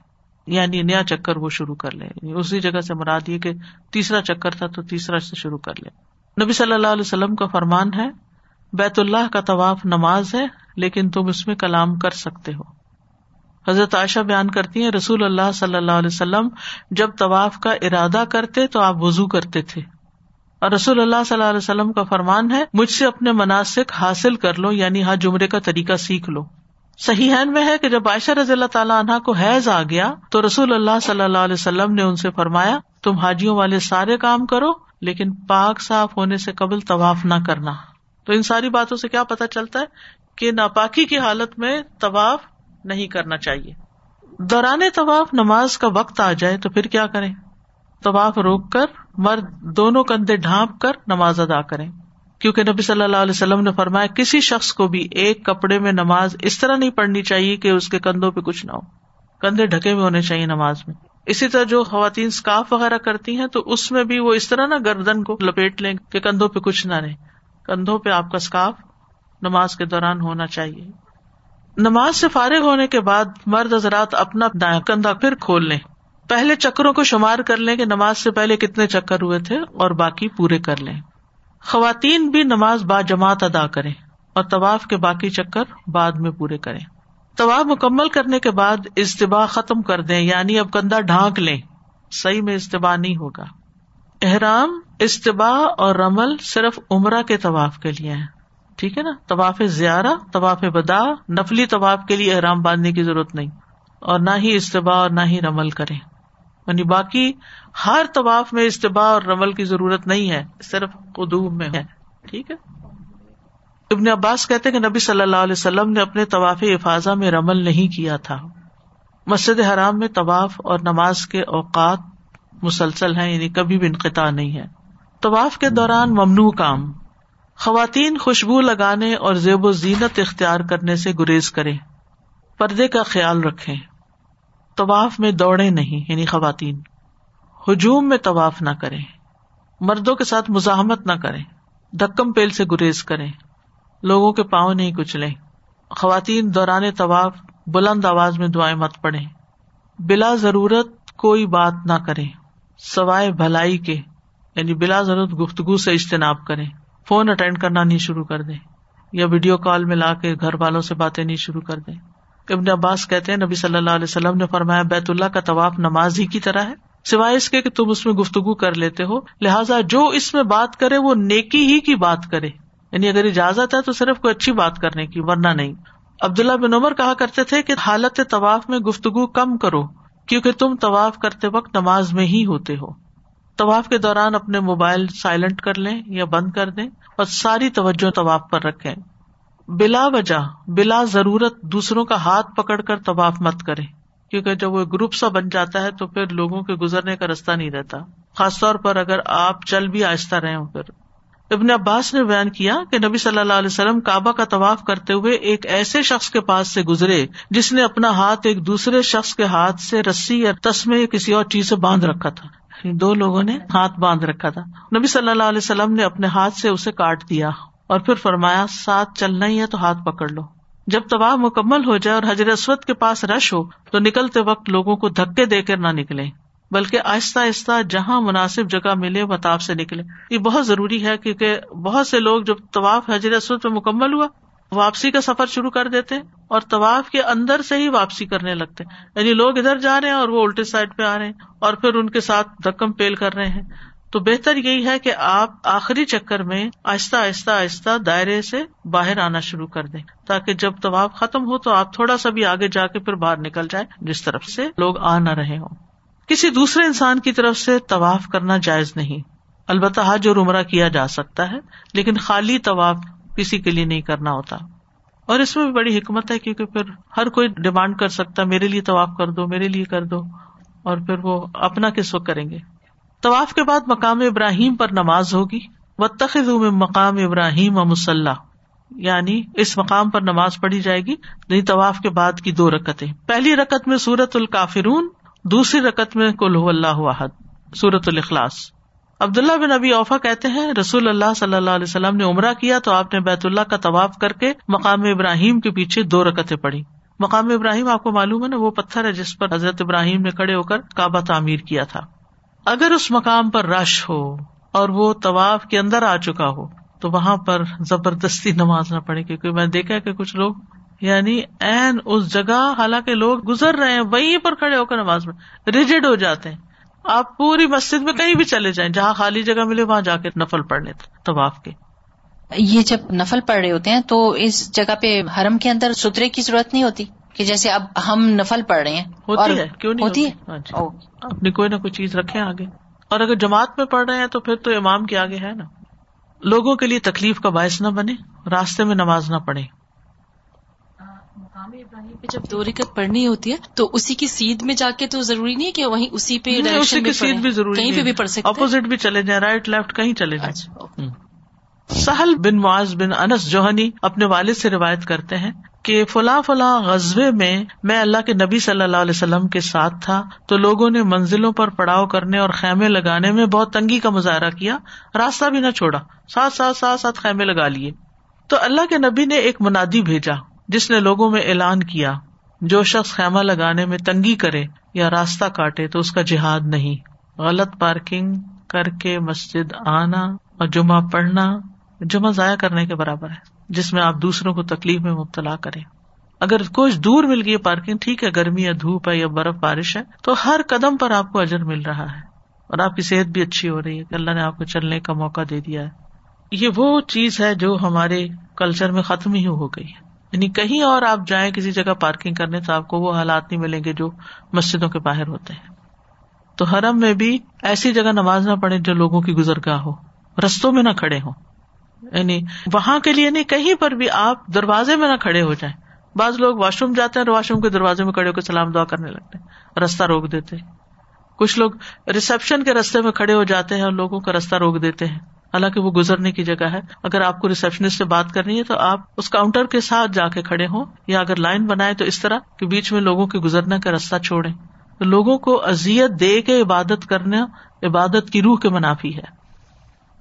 یعنی نیا چکر وہ شروع کر لے۔ یعنی اسی جگہ سے مراد یہ کہ تیسرا چکر تھا تو تیسرا سے شروع کر لے۔ نبی صلی اللہ علیہ وسلم کا فرمان ہے، بیت اللہ کا طواف نماز ہے، لیکن تم اس میں کلام کر سکتے ہو۔ حضرت عائشہ بیان کرتی ہیں، رسول اللہ صلی اللہ علیہ وسلم جب طواف کا ارادہ کرتے تو آپ وزو کرتے تھے۔ اور رسول اللہ صلی اللہ علیہ وسلم کا فرمان ہے، مجھ سے اپنے مناسب حاصل کر لو یعنی ہاں جمرے کا طریقہ سیکھ لو۔ صحیح میں ہے کہ جب عائشہ رضی اللہ تعالیٰ عنہ کو حیض آ گیا، تو رسول اللہ صلی اللہ علیہ وسلم نے ان سے فرمایا، تم حاجیوں والے سارے کام کرو لیکن پاک صاف ہونے سے قبل طواف نہ کرنا۔ تو ان ساری باتوں سے کیا پتا چلتا ہے کہ ناپاکی کی حالت میں طواف نہیں کرنا چاہیے۔ دوران طواف نماز کا وقت آ جائے تو پھر کیا کریں؟ طواف روک کر مرد دونوں کندھے ڈھانپ کر نماز ادا کریں۔ کیونکہ نبی صلی اللہ علیہ وسلم نے فرمایا کسی شخص کو بھی ایک کپڑے میں نماز اس طرح نہیں پڑھنی چاہیے کہ اس کے کندھوں پہ کچھ نہ ہو۔ کندھے ڈھکے ہوئے ہونے چاہیے نماز میں۔ اسی طرح جو خواتین اسکاف وغیرہ کرتی ہیں تو اس میں بھی وہ اس طرح نا گردن کو لپیٹ لیں کہ کندھوں پہ کچھ نہ رہے۔ کندھوں پہ آپ کا اسکاف نماز کے دوران ہونا چاہیے۔ نماز سے فارغ ہونے کے بعد مرد حضرات اپنا دایا کندھا پھر کھول لیں۔ پہلے چکروں کو شمار کر لیں کہ نماز سے پہلے کتنے چکر ہوئے تھے اور باقی پورے کر لیں۔ خواتین بھی نماز با جماعت ادا کریں اور طواف کے باقی چکر بعد میں پورے کریں۔ طواف مکمل کرنے کے بعد اجتباع ختم کر دیں یعنی اب کندھا ڈھانک لیں۔ صحیح میں اجتباع نہیں ہوگا۔ احرام اجتباع اور رمل صرف عمرہ کے طواف کے لیے ہے ٹھیک ہے نا؟ طواف زیارہ، طواف بدا نفلی طواف کے لیے احرام باندھنے کی ضرورت نہیں۔ اور نہ ہی استباع اور نہ ہی رمل کرے یعنی باقی ہر طواف میں استباع اور رمل کی ضرورت نہیں ہے، صرف قدوم میں ہے۔ ٹھیک ہے؟ ابن عباس کہتے کہ نبی صلی اللہ علیہ وسلم نے اپنے طواف افاظہ میں رمل نہیں کیا تھا۔ مسجد حرام میں طواف اور نماز کے اوقات مسلسل ہیں یعنی کبھی بھی انقطاع نہیں ہے۔ طواف کے دوران ممنوع کام۔ خواتین خوشبو لگانے اور زیب و زینت اختیار کرنے سے گریز کرے پردے کا خیال رکھے طواف میں دوڑے نہیں یعنی خواتین۔ ہجوم میں طواف نہ کرے مردوں کے ساتھ مزاحمت نہ کرے دکم پیل سے گریز کرے لوگوں کے پاؤں نہیں کچلے۔ خواتین دوران طواف بلند آواز میں دعائیں مت پڑے بلا ضرورت کوئی بات نہ کرے سوائے بھلائی کے یعنی بلا ضرورت گفتگو سے اجتناب کرے فون اٹینڈ کرنا نہیں شروع کر دیں۔ یا ویڈیو کال میں لا کے گھر والوں سے باتیں نہیں شروع کر دیں۔ ابن عباس کہتے ہیں، نبی صلی اللہ علیہ وسلم نے فرمایا، بیت اللہ کا طواف نماز ہی کی طرح ہے۔ سوائے اس کے کہ تم اس میں گفتگو کر لیتے ہو، لہٰذا جو اس میں بات کرے وہ نیکی ہی کی بات کرے۔ یعنی اگر اجازت ہے تو صرف کوئی اچھی بات کرنے کی، ورنہ نہیں۔ عبداللہ بن عمر کہا کرتے تھے کہ حالت طواف میں گفتگو کم کرو، کیونکہ تم طواف کرتے وقت نماز میں ہی ہوتے ہو۔ طواف کے دوران اپنے موبائل سائلنٹ کر لیں یا بند کر دیں اور ساری توجہ طواف پر رکھیں۔ بلا وجہ، بلا ضرورت دوسروں کا ہاتھ پکڑ کر طواف مت کرے کیونکہ جب وہ گروپ سا بن جاتا ہے تو پھر لوگوں کے گزرنے کا رستہ نہیں رہتا۔ خاص طور پر اگر آپ چل بھی آہستہ رہے ہوں، پھر۔ ابن عباس نے بیان کیا کہ نبی صلی اللہ علیہ وسلم کعبہ کا طواف کرتے ہوئے ایک ایسے شخص کے پاس سے گزرے جس نے اپنا ہاتھ ایک دوسرے شخص کے ہاتھ سے رسی یا تسمے یا کسی اور چیز سے باندھ رکھا تھا۔ یعنی دو لوگوں نے ہاتھ باندھ رکھا تھا۔ نبی صلی اللہ علیہ وسلم نے اپنے ہاتھ سے اسے کاٹ دیا اور پھر فرمایا، ساتھ چلنا ہی ہے تو ہاتھ پکڑ لو۔ جب تباہ مکمل ہو جائے اور حضرت اسود کے پاس رش ہو تو نکلتے وقت لوگوں کو دھکے دے کر نہ نکلے بلکہ آہستہ آہستہ جہاں مناسب جگہ ملے وہ تاپ سے نکلے۔ یہ بہت ضروری ہے کیونکہ بہت سے لوگ جب طواف حضرت اسود پہ مکمل ہوا، واپسی کا سفر شروع کر دیتے اور طواف کے اندر سے ہی واپسی کرنے لگتے۔ یعنی لوگ ادھر جا رہے ہیں اور وہ الٹے سائڈ پہ آ رہے ہیں اور پھر ان کے ساتھ دکم پیل کر رہے ہیں۔ تو بہتر یہی ہے کہ آپ آخری چکر میں آہستہ آہستہ آہستہ دائرے سے باہر آنا شروع کر دیں، تاکہ جب طواف ختم ہو تو آپ تھوڑا سا بھی آگے جا کے پھر باہر نکل جائیں، جس طرف سے لوگ آ نہ رہے ہوں۔ کسی دوسرے انسان کی طرف سے طواف کرنا جائز نہیں۔ البتہ حج اور عمرہ کیا جا سکتا ہے، لیکن خالی طواف کسی کے لیے نہیں کرنا ہوتا۔ اور اس میں بھی بڑی حکمت ہے کیونکہ پھر ہر کوئی ڈیمانڈ کر سکتا میرے لیے طواف کر دو، میرے لیے کر دو، اور پھر وہ اپنا کس وقت کریں گے۔ طواف کے بعد مقام ابراہیم پر نماز ہوگی۔ و تخذ میں مقام ابراہیم و مسلح یعنی اس مقام پر نماز پڑھی جائے گی۔ نہیں، طواف کے بعد کی دو رکتیں۔ پہلی رکت میں سورت الکافرون دوسری رکت میں کل اللہ واحد سورت الخلاص عبداللہ بن ابی اوفا کہتے ہیں، رسول اللہ صلی اللہ علیہ وسلم نے عمرہ کیا تو آپ نے بیت اللہ کا طواف کر کے مقام ابراہیم کے پیچھے دو رکتیں پڑھی۔ مقام ابراہیم آپ کو معلوم ہے نا، وہ پتھر ہے جس پر حضرت ابراہیم نے کھڑے ہو کر کعبہ تعمیر کیا تھا۔ اگر اس مقام پر رش ہو اور وہ طواف کے اندر آ چکا ہو تو وہاں پر زبردستی نماز نہ پڑے کیونکہ میں دیکھا کہ کچھ لوگ یعنی این اس جگہ حالانکہ لوگ گزر رہے ہیں وہیں پر کھڑے ہو کر نماز میں ریجڈ ہو جاتے ہیں۔ آپ پوری مسجد میں کہیں بھی چلے جائیں جہاں خالی جگہ ملے وہاں جا کے نفل پڑھ لیتے طواف کے یہ جب نفل پڑھ رہے ہوتے ہیں تو اس جگہ پہ حرم کے اندر سترے کی ضرورت نہیں ہوتی؟ کہ جیسے اب ہم نفل پڑھ رہے ہیں ہوتی ہے کیوں نہیں ہوتی ہے؟ ہاں جی۔ اپنی کوئی نہ کوئی چیز رکھے آگے۔ اور اگر جماعت میں پڑھ رہے ہیں تو پھر تو امام کے آگے ہے نا۔ لوگوں کے لیے تکلیف کا باعث نہ بنے راستے میں نماز نہ پڑے ابراہیم پہ جب دو رکت پڑھنی ہوتی ہے تو اسی کی سیدھ میں جا کے تو ضروری نہیں ہے کہ وہیں اسی پہ اسی کی سیٹ بھی۔ ضروری کہیں پہ بھی پڑھ سکتے۔ اپوزٹ بھی چلے جائیں رائٹ لیفٹ کہیں چلے جائیں۔ اچھا، سہل بن معاذ بن انس جوہنی اپنے والد سے روایت کرتے ہیں کہ فلاں فلاں غزبے میں میں اللہ کے نبی صلی اللہ علیہ وسلم کے ساتھ تھا تو لوگوں نے منزلوں پر پڑاؤ کرنے اور خیمے لگانے میں بہت تنگی کا مظاہرہ کیا۔ راستہ بھی نہ چھوڑا۔ ساتھ ساتھ ساتھ ساتھ خیمے لگا لیے۔ تو اللہ کے نبی نے ایک منادی بھیجا۔ جس نے لوگوں میں اعلان کیا، جو شخص خیمہ لگانے میں تنگی کرے یا راستہ کاٹے تو اس کا جہاد نہیں۔ غلط پارکنگ کر کے مسجد آنا اور جمعہ پڑھنا جمعہ ضائع کرنے کے برابر ہے، جس میں آپ دوسروں کو تکلیف میں مبتلا کریں۔ اگر کچھ دور مل گئی پارکنگ، ٹھیک ہے، گرمی یا دھوپ ہے یا برف بارش ہے، تو ہر قدم پر آپ کو اجر مل رہا ہے۔ اور آپ کی صحت بھی اچھی ہو رہی ہے، کہ اللہ نے آپ کو چلنے کا موقع دے دیا ہے۔ یہ وہ چیز ہے جو ہمارے کلچر میں ختم ہی ہو گئی ہے۔ یعنی کہیں اور آپ جائیں کسی جگہ پارکنگ کرنے تو آپ کو وہ حالات نہیں ملیں گے جو مسجدوں کے باہر ہوتے ہیں۔ تو حرم میں بھی ایسی جگہ نماز نہ پڑے جو لوگوں کی گزرگاہ ہو، رستوں میں نہ کھڑے ہوں۔ یعنی وہاں کے لیے نہیں، کہیں پر بھی آپ دروازے میں نہ کھڑے ہو جائیں۔ بعض لوگ واش روم جاتے ہیں واش روم کے دروازے میں کھڑے ہو کے سلام دعا کرنے لگتے ہیں، رستہ روک دیتے کچھ لوگ ریسپشن کے رستے میں کھڑے ہو جاتے ہیں اور لوگوں کا رستہ روک دیتے ہیں۔ حالانکہ وہ گزرنے کی جگہ ہے۔ اگر آپ کو ریسپشنسٹ سے بات کرنی ہے تو آپ اس کاؤنٹر کے ساتھ جا کے کھڑے ہوں یا اگر لائن بنائے تو اس طرح کہ بیچ میں لوگوں کے گزرنے کا رستہ چھوڑے تو لوگوں کو ازیت دے کے عبادت کرنا عبادت کی روح کے منافی ہے۔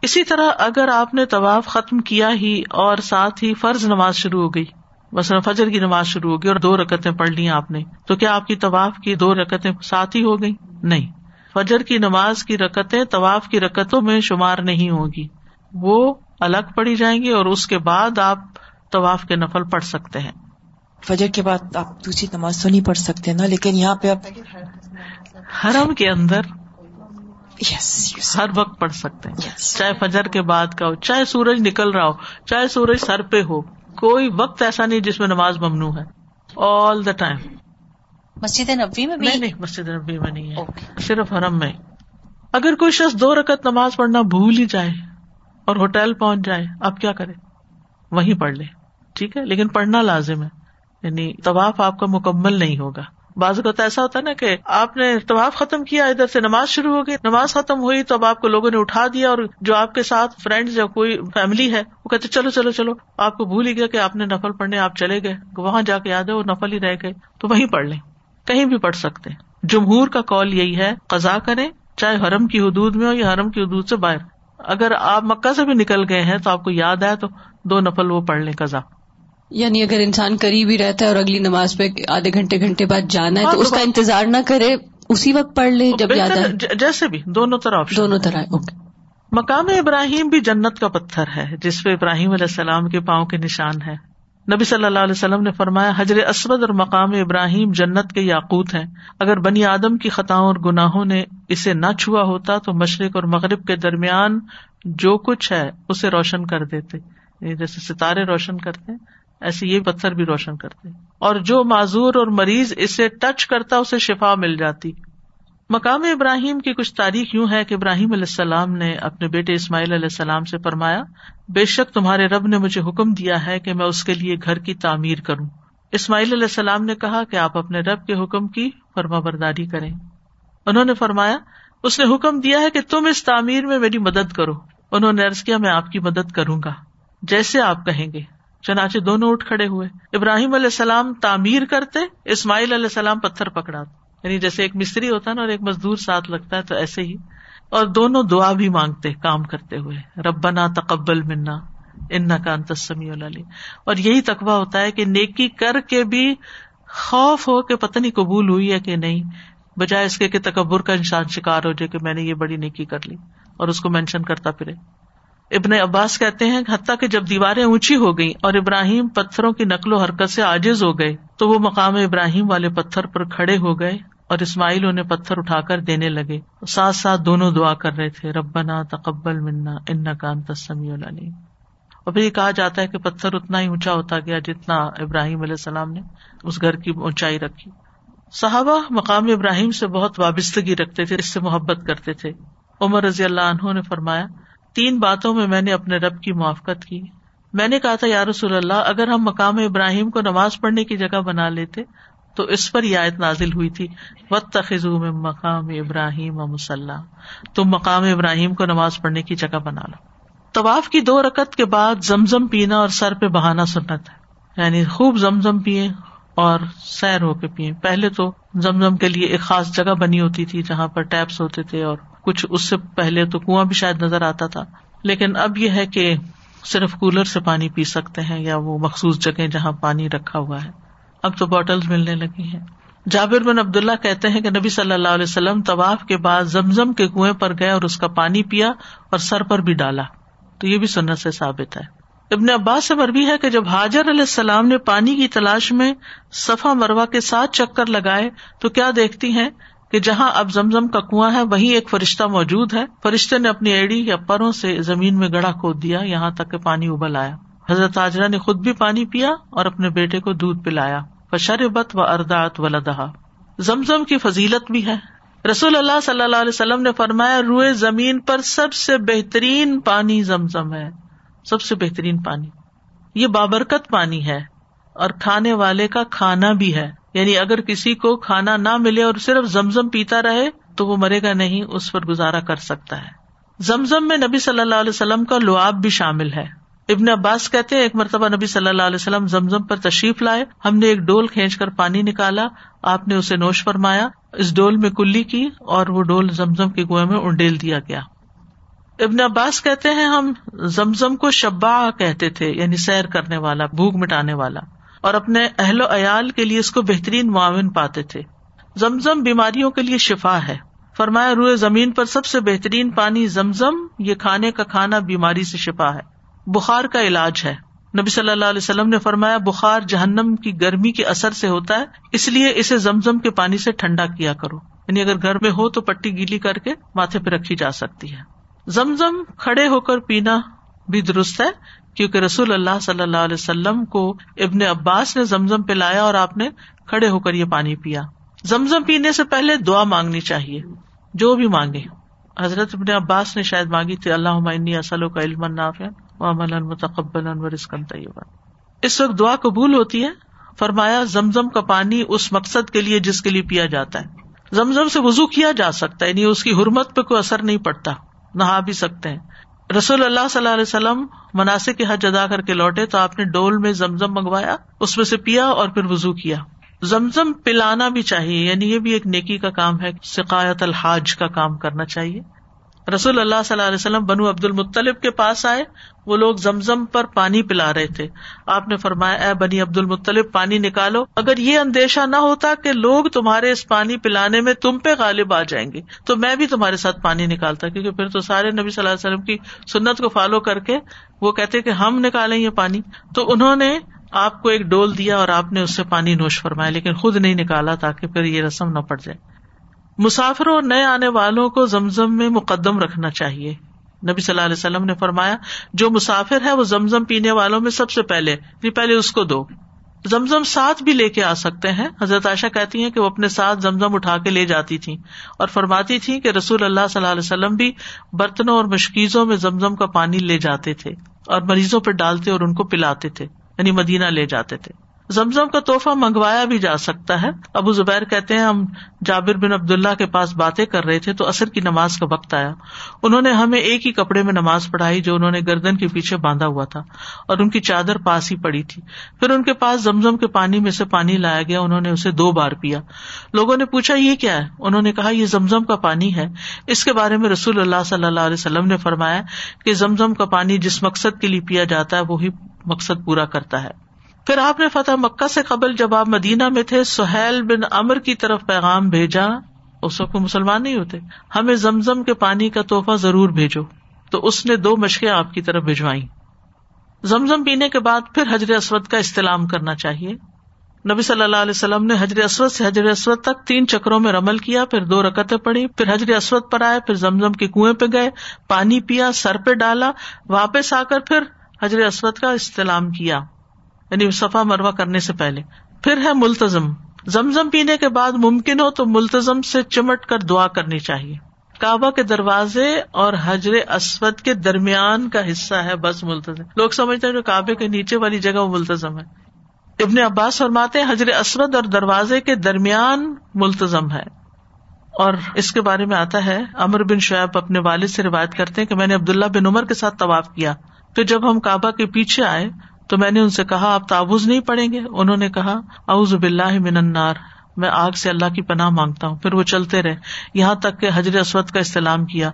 اسی طرح اگر آپ نے طواف ختم کیا ہی اور ساتھ ہی فرض نماز شروع ہو گئی، مثلاً فجر کی نماز شروع ہوگی اور دو رکتیں پڑھ لی آپ نے، تو کیا آپ کی طواف کی دو رکتیں ساتھ ہی ہو گئی نہیں۔ فجر کی نماز کی رکتیں طواف کی رکتوں میں شمار نہیں ہوگی۔ وہ الگ پڑی جائیں گی اور اس کے بعد آپ طواف کے نفل پڑھ سکتے ہیں۔ فجر کے بعد آپ دوسری نماز تو نہیں پڑھ سکتے نا لیکن یہاں پہ آپ حرم کے اندر یس ہر وقت پڑھ سکتے ہیں۔ Yes. چاہے فجر کے بعد کا ہو چاہے سورج نکل رہا ہو چاہے سورج سر پہ ہو کوئی وقت ایسا نہیں جس میں نماز ممنوع ہے۔ آل دا ٹائم مسجد نبی میں بھی؟ نہیں نہیں مسجد نبی میں نہیں ہے. صرف حرم میں۔ اگر کوئی شخص دو رکعت نماز پڑھنا بھول ہی جائے اور ہوٹل پہنچ جائے آپ کیا کریں وہیں پڑھ لے۔ ٹھیک ہے؟ لیکن پڑھنا لازم ہے۔ یعنی طواف آپ کا مکمل نہیں ہوگا۔ بعض اوقات ایسا ہوتا ہے نا کہ آپ نے طواف ختم کیا ادھر سے نماز شروع ہو گئی نماز ختم ہوئی تو اب آپ کو لوگوں نے اٹھا دیا اور جو آپ کے ساتھ فرینڈ یا کوئی فیملی ہے وہ کہتے چلو چلو چلو آپ کو بھول ہی گیا کہ آپ نے نفل پڑھنے آپ چلے گئے وہاں جا کے یاد ہے وہ نفل ہی رہ گئے تو وہیں پڑھ لیں۔ کہیں بھی پڑھ سکتے ہیں۔ جمہور کا کال یہی ہے قزا کریں چاہے حرم کی حدود میں ہو یا حرم کی حدود سے باہر۔ اگر آپ مکہ سے بھی نکل گئے ہیں تو آپ کو یاد آئے تو دو نفل وہ پڑھ لیں قزا یعنی اگر انسان قریب ہی رہتا ہے اور اگلی نماز پہ آدھے گھنٹے گھنٹے بعد جانا ہے ہاں، تو اس کا انتظار نہ کرے اسی وقت پڑھ لے جب یاد آئے۔ جیسے بھی دونوں طرح دونوں طرح اوکے مقام ابراہیم بھی جنت کا پتھر ہے جس پہ ابراہیم علیہ السلام کے پاؤں کے نشان ہے۔ نبی صلی اللہ علیہ وسلم نے فرمایا، حجر اسود اور مقام ابراہیم جنت کے یاقوت ہیں۔ اگر بنی آدم کی خطاؤں اور گناہوں نے اسے نہ چھوا ہوتا تو مشرق اور مغرب کے درمیان جو کچھ ہے، اسے روشن کر دیتے۔ یعنی جیسے ستارے روشن کرتے ایسے یہ پتھر بھی روشن کرتے۔ اور جو معذور اور مریض اسے ٹچ کرتا، اسے شفا مل جاتی۔ مقام ابراہیم کی کچھ تاریخ یوں ہے کہ ابراہیم علیہ السلام نے اپنے بیٹے اسماعیل علیہ السلام سے فرمایا، بے شک تمہارے رب نے مجھے حکم دیا ہے کہ میں اس کے لیے گھر کی تعمیر کروں۔ اسماعیل علیہ السلام نے کہا کہ آپ اپنے رب کے حکم کی فرما برداری کریں۔ انہوں نے فرمایا، اس نے حکم دیا ہے کہ تم اس تعمیر میں میری مدد کرو۔ انہوں نے ارض کیا، میں آپ کی مدد کروں گا، جیسے آپ کہیں گے۔ چنانچہ دونوں اٹھ کھڑے ہوئے۔ ابراہیم علیہ السلام تعمیر کرتے، اسماعیل علیہ السلام پتھر پکڑاتے۔ یعنی جیسے ایک مستری ہوتا ہے نا اور ایک مزدور ساتھ لگتا ہے تو ایسے ہی۔ اور دونوں دعا بھی مانگتے کام کرتے ہوئے۔ ربنا تقبل منا ان کا انتسمی اور یہی تقوا ہوتا ہے کہ نیکی کر کے بھی خوف ہو کہ پتہ نہیں قبول ہوئی ہے کہ نہیں۔ بجائے اس کے کہ تکبر کا انسان شکار ہو جائے کہ میں نے یہ بڑی نیکی کر لی اور اس کو مینشن کرتا پھرے۔ ابن عباس کہتے ہیں حتیٰ کہ جب دیواریں اونچی ہو گئی اور ابراہیم پتھروں کی نقل و حرکت سے آجز ہو گئے، تو وہ مقام ابراہیم والے پتھر پر کھڑے ہو گئے اور اسماعیل انہیں پتھر اٹھا کر دینے لگے۔ ساتھ ساتھ دونوں دعا کر رہے تھے، ربنا تقبل منا ان کا تسمی العلیم. اور پھر یہ کہا جاتا ہے کہ پتھر اتنا ہی اونچا ہوتا گیا جتنا ابراہیم علیہ السلام نے اس گھر کی اونچائی رکھی۔ صحابہ مقام ابراہیم سے بہت وابستگی رکھتے تھے، اس سے محبت کرتے تھے۔ عمر رضی اللہ عنہ نے فرمایا تین باتوں میں میں نے اپنے رب کی موافقت کی۔ میں نے کہا تھا، یا رسول اللہ، اگر ہم مقام ابراہیم کو نماز پڑھنے کی جگہ بنا لیتے، تو اس پر یہ آیت نازل ہوئی تھی۔ وط تخذ میں مقام ابراہیم و مسلح تم مقام ابراہیم کو نماز پڑھنے کی جگہ بنا لو۔ طواف کی دو رکت کے بعد زمزم پینا اور سر پہ بہانا سنت ہے۔ یعنی خوب زمزم پیئے اور سیر ہو کے پیئے پہلے تو زمزم کے لیے ایک خاص جگہ بنی ہوتی تھی جہاں پر ٹیپس ہوتے تھے اور کچھ اس سے پہلے تو کنواں بھی شاید نظر آتا تھا۔ لیکن اب یہ ہے کہ صرف کولر سے پانی پی سکتے ہیں یا وہ مخصوص جگہ جہاں پانی رکھا ہوا ہے۔ اب تو بوٹل ملنے لگی ہیں۔ جابر بن عبد اللہ کہتے ہیں کہ نبی صلی اللہ علیہ وسلم طواف کے بعد زمزم کے کنویں پر گئے اور اس کا پانی پیا اور سر پر بھی ڈالا۔ تو یہ بھی سنت سے ثابت ہے۔ ابن عباس سے مربی ہے کہ جب حاجر علیہ السلام نے پانی کی تلاش میں صفا مروا کے ساتھ چکر لگائے تو کیا دیکھتی ہیں؟ کہ جہاں اب زمزم کا کنواں ہے، وہیں ایک فرشتہ موجود ہے۔ فرشتے نے اپنی ایڑی یا پروں سے زمین میں گڑا کھود دیا، یہاں تک کہ پانی ابل آیا۔ حضرت آجرا نے خود بھی پانی پیا اور اپنے بیٹے کو دودھ پلایا۔ بشربت و اردات و لدہ زمزم کی فضیلت بھی ہے۔ رسول اللہ صلی اللہ علیہ وسلم نے فرمایا، روئے زمین پر سب سے بہترین پانی زمزم ہے۔ سب سے بہترین پانی۔ یہ بابرکت پانی ہے اور کھانے والے کا کھانا بھی ہے۔ یعنی اگر کسی کو کھانا نہ ملے اور صرف زمزم پیتا رہے تو وہ مرے گا نہیں، اس پر گزارا کر سکتا ہے۔ زمزم میں نبی صلی اللہ علیہ وسلم کا لعاب بھی شامل ہے۔ ابن عباس کہتے ہیں، ایک مرتبہ نبی صلی اللہ علیہ وسلم زمزم پر تشریف لائے۔ ہم نے ایک ڈول کھینچ کر پانی نکالا۔ آپ نے اسے نوش فرمایا۔ اس ڈول میں کلی کی اور وہ ڈول زمزم کے کنویں میں انڈیل دیا گیا۔ ابن عباس کہتے ہیں، ہم زمزم کو شبا کہتے تھے یعنی سیر کرنے والا، بھوک مٹانے والا۔ اور اپنے اہل و عیال کے لیے اس کو بہترین معاون پاتے تھے۔ زمزم بیماریوں کے لیے شفا ہے۔ فرمایا، روئے زمین پر سب سے بہترین پانی زمزم، یہ کھانے کا کھانا بیماری سے شفا ہے۔ بخار کا علاج ہے۔ نبی صلی اللہ علیہ وسلم نے فرمایا، بخار جہنم کی گرمی کے اثر سے ہوتا ہے، اس لیے اسے زمزم کے پانی سے ٹھنڈا کیا کرو۔ یعنی اگر گھر میں ہو تو پٹی گیلی کر کے ماتھے پہ رکھی جا سکتی ہے۔ زمزم کھڑے ہو کر پینا بھی درست ہے کیونکہ رسول اللہ صلی اللہ علیہ وسلم کو ابن عباس نے زمزم پہ لایا اور آپ نے کھڑے ہو کر یہ پانی پیا۔ زمزم پینے سے پہلے دعا مانگنی چاہیے، جو بھی مانگے۔ حضرت ابن عباس نے شاید مانگی تھی اللہ اسلو کا علم نافع متقبل طیبا۔ اس وقت دعا قبول ہوتی ہے۔ فرمایا، زمزم کا پانی اس مقصد کے لیے جس کے لیے پیا جاتا ہے۔ زمزم سے وزو کیا جا سکتا ہے یعنی اس کی حرمت پہ کوئی اثر نہیں پڑتا، نہا بھی سکتے ہیں۔ رسول اللہ صلی اللہ علیہ وسلم مناسب کے حج ادا کر کے لوٹے تو آپ نے ڈول میں زمزم منگوایا، اس میں سے پیا اور پھر وزو کیا۔ زمزم پلانا بھی چاہیے یعنی یہ بھی ایک نیکی کا کام ہے، سقایت الحاج کا کام کرنا چاہیے۔ رسول اللہ صلی اللہ علیہ وسلم بنو عبد المطلب کے پاس آئے، وہ لوگ زمزم پر پانی پلا رہے تھے۔ آپ نے فرمایا، اے بنی عبد المطلب پانی نکالو۔ اگر یہ اندیشہ نہ ہوتا کہ لوگ تمہارے اس پانی پلانے میں تم پہ غالب آ جائیں گے، تو میں بھی تمہارے ساتھ پانی نکالتا، کیونکہ پھر تو سارے نبی صلی اللہ علیہ وسلم کی سنت کو فالو کر کے وہ کہتے کہ ہم نکالیں یہ پانی۔ تو انہوں نے آپ کو ایک ڈول دیا اور آپ نے اس سے پانی نوش فرمایا، لیکن خود نہیں نکالا تاکہ پھر یہ رسم نہ پڑ جائے۔ مسافروں اور نئے آنے والوں کو زمزم میں مقدم رکھنا چاہیے۔ نبی صلی اللہ علیہ وسلم نے فرمایا، جو مسافر ہے وہ زمزم پینے والوں میں سب سے پہلے پہلے اس کو دو۔ زمزم ساتھ بھی لے کے آ سکتے ہیں۔ حضرت عائشہ کہتی ہیں کہ وہ اپنے ساتھ زمزم اٹھا کے لے جاتی تھی اور فرماتی تھی کہ رسول اللہ صلی اللہ علیہ وسلم بھی برتنوں اور مشکیزوں میں زمزم کا پانی لے جاتے تھے اور مریضوں پہ ڈالتے اور ان کو پلاتے تھے یعنی مدینہ لے جاتے تھے۔ زمزم کا تحفہ منگوایا بھی جا سکتا ہے۔ ابو زبیر کہتے ہیں، ہم جابر بن عبد اللہ کے پاس باتیں کر رہے تھے تو اثر کی نماز کا وقت آیا۔ انہوں نے ہمیں ایک ہی کپڑے میں نماز پڑھائی جو انہوں نے گردن کے پیچھے باندھا ہوا تھا اور ان کی چادر پاس ہی پڑی تھی۔ پھر ان کے پاس زمزم کے پانی میں سے پانی لایا گیا، انہوں نے اسے دو بار پیا۔ لوگوں نے پوچھا، یہ کیا ہے؟ انہوں نے کہا، یہ زمزم کا پانی ہے۔ اس کے بارے میں رسول اللہ صلی اللہ علیہ وسلم نے فرمایا کہ زمزم کا پانی جس مقصد کے لیے پیا جاتا ہے، وہی مقصد پورا کرتا ہے۔ پھر آپ نے فتح مکہ سے قبل جب آپ مدینہ میں تھے، سہیل بن امر کی طرف پیغام بھیجا۔ اس وقت مسلمان نہیں ہوتے۔ ہمیں زمزم کے پانی کا تحفہ ضرور بھیجو۔ تو اس نے دو مشقیں آپ کی طرف بھجوائی زمزم پینے کے بعد پھر حجر اسود کا استعلام کرنا چاہیے۔ نبی صلی اللہ علیہ وسلم نے حجر اسود سے حجر اسود تک تین چکروں میں رمل کیا، پھر دو رکتیں پڑی پھر حجر اسود پر آئے، پھر زمزم کے کنویں پہ گئے، پانی پیا، سر پہ ڈالا، واپس آ کر پھر حجر اسود کا استعلام کیا۔ یعنی صفا مروا کرنے سے پہلے۔ پھر ہے ملتظم زمزم پینے کے بعد ممکن ہو تو ملتظم سے چمٹ کر دعا کرنی چاہیے۔ کعبہ کے دروازے اور حجر اسود کے درمیان کا حصہ ہے بس ملتظم لوگ سمجھتے ہیں جو کعبے کے نیچے والی جگہ وہ ملتظم ہے۔ ابن عباس فرماتے حجر اسود اور دروازے کے درمیان ملتظم ہے۔ اور اس کے بارے میں آتا ہے امر بن شعیب اپنے والد سے روایت کرتے ہیں کہ میں نے عبداللہ بن عمر کے ساتھ طواف کیا پھر جب ہم کعبہ کے پیچھے آئے تو میں نے ان سے کہا، آپ تابوز نہیں پڑیں گے؟ انہوں نے کہا، اعوذ باللہ من النار، میں آگ سے اللہ کی پناہ مانگتا ہوں۔ پھر وہ چلتے رہے۔ یہاں تک کہ حجر اسود کا استعلام کیا۔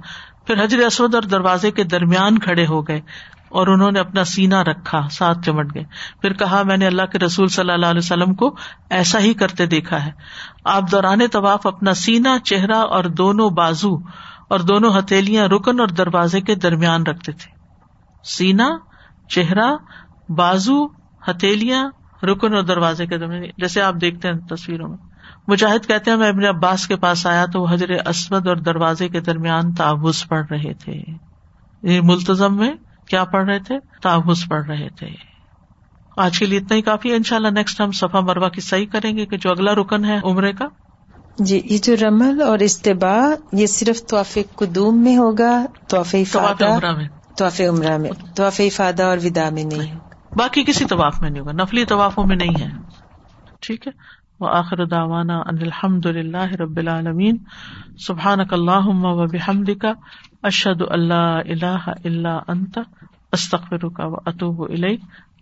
پھر حجر اسود اور دروازے کے درمیان کھڑے ہو گئے اور انہوں نے اپنا سینا رکھا، ساتھ چمٹ گئے۔ پھر کہا، میں نے اللہ کے رسول صلی اللہ علیہ وسلم کو ایسا ہی کرتے دیکھا ہے۔ آپ دوران طواف اپنا سینا چہرہ اور دونوں بازو اور دونوں ہتھیلیاں رکن اور دروازے کے درمیان رکھتے تھے۔ سینا چہرہ بازو ہتھیلیاں رکن اور دروازے کے درمیان جیسے آپ دیکھتے ہیں تصویروں میں۔ مجاہد کہتے ہیں میں ابن عباس کے پاس آیا تو وہ حضر اسود اور دروازے کے درمیان تعوض پڑھ رہے تھے۔ ملتظم میں کیا پڑھ رہے تھے؟ تعوض پڑھ رہے تھے۔ آج کے لیے اتنا ہی کافی۔ ان شاء اللہ نیکسٹ ہم صفا مروا کی صحیح کریں گے کہ جو اگلا رکن ہے عمرے کا۔ جی یہ جو رمل اور استباع یہ صرف توف قدوم میں ہوگا توف عمرہ میں۔ توف عمرہ میں۔ توف افادہ اور ودا میں نہیں۔ باقی کسی طواف میں نہیں ہوگا، نفلی طوافوں میں نہیں ہے۔ ٹھیک ہے؟ وہ آخر داوانا الحمد للہ رب العالمین۔ سبحان اللہ و بحمد کا اشد اللہ اللہ اللہ انت استخر کا و اطوب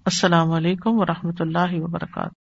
السلام علیکم و رحمۃ اللہ وبرکاتہ۔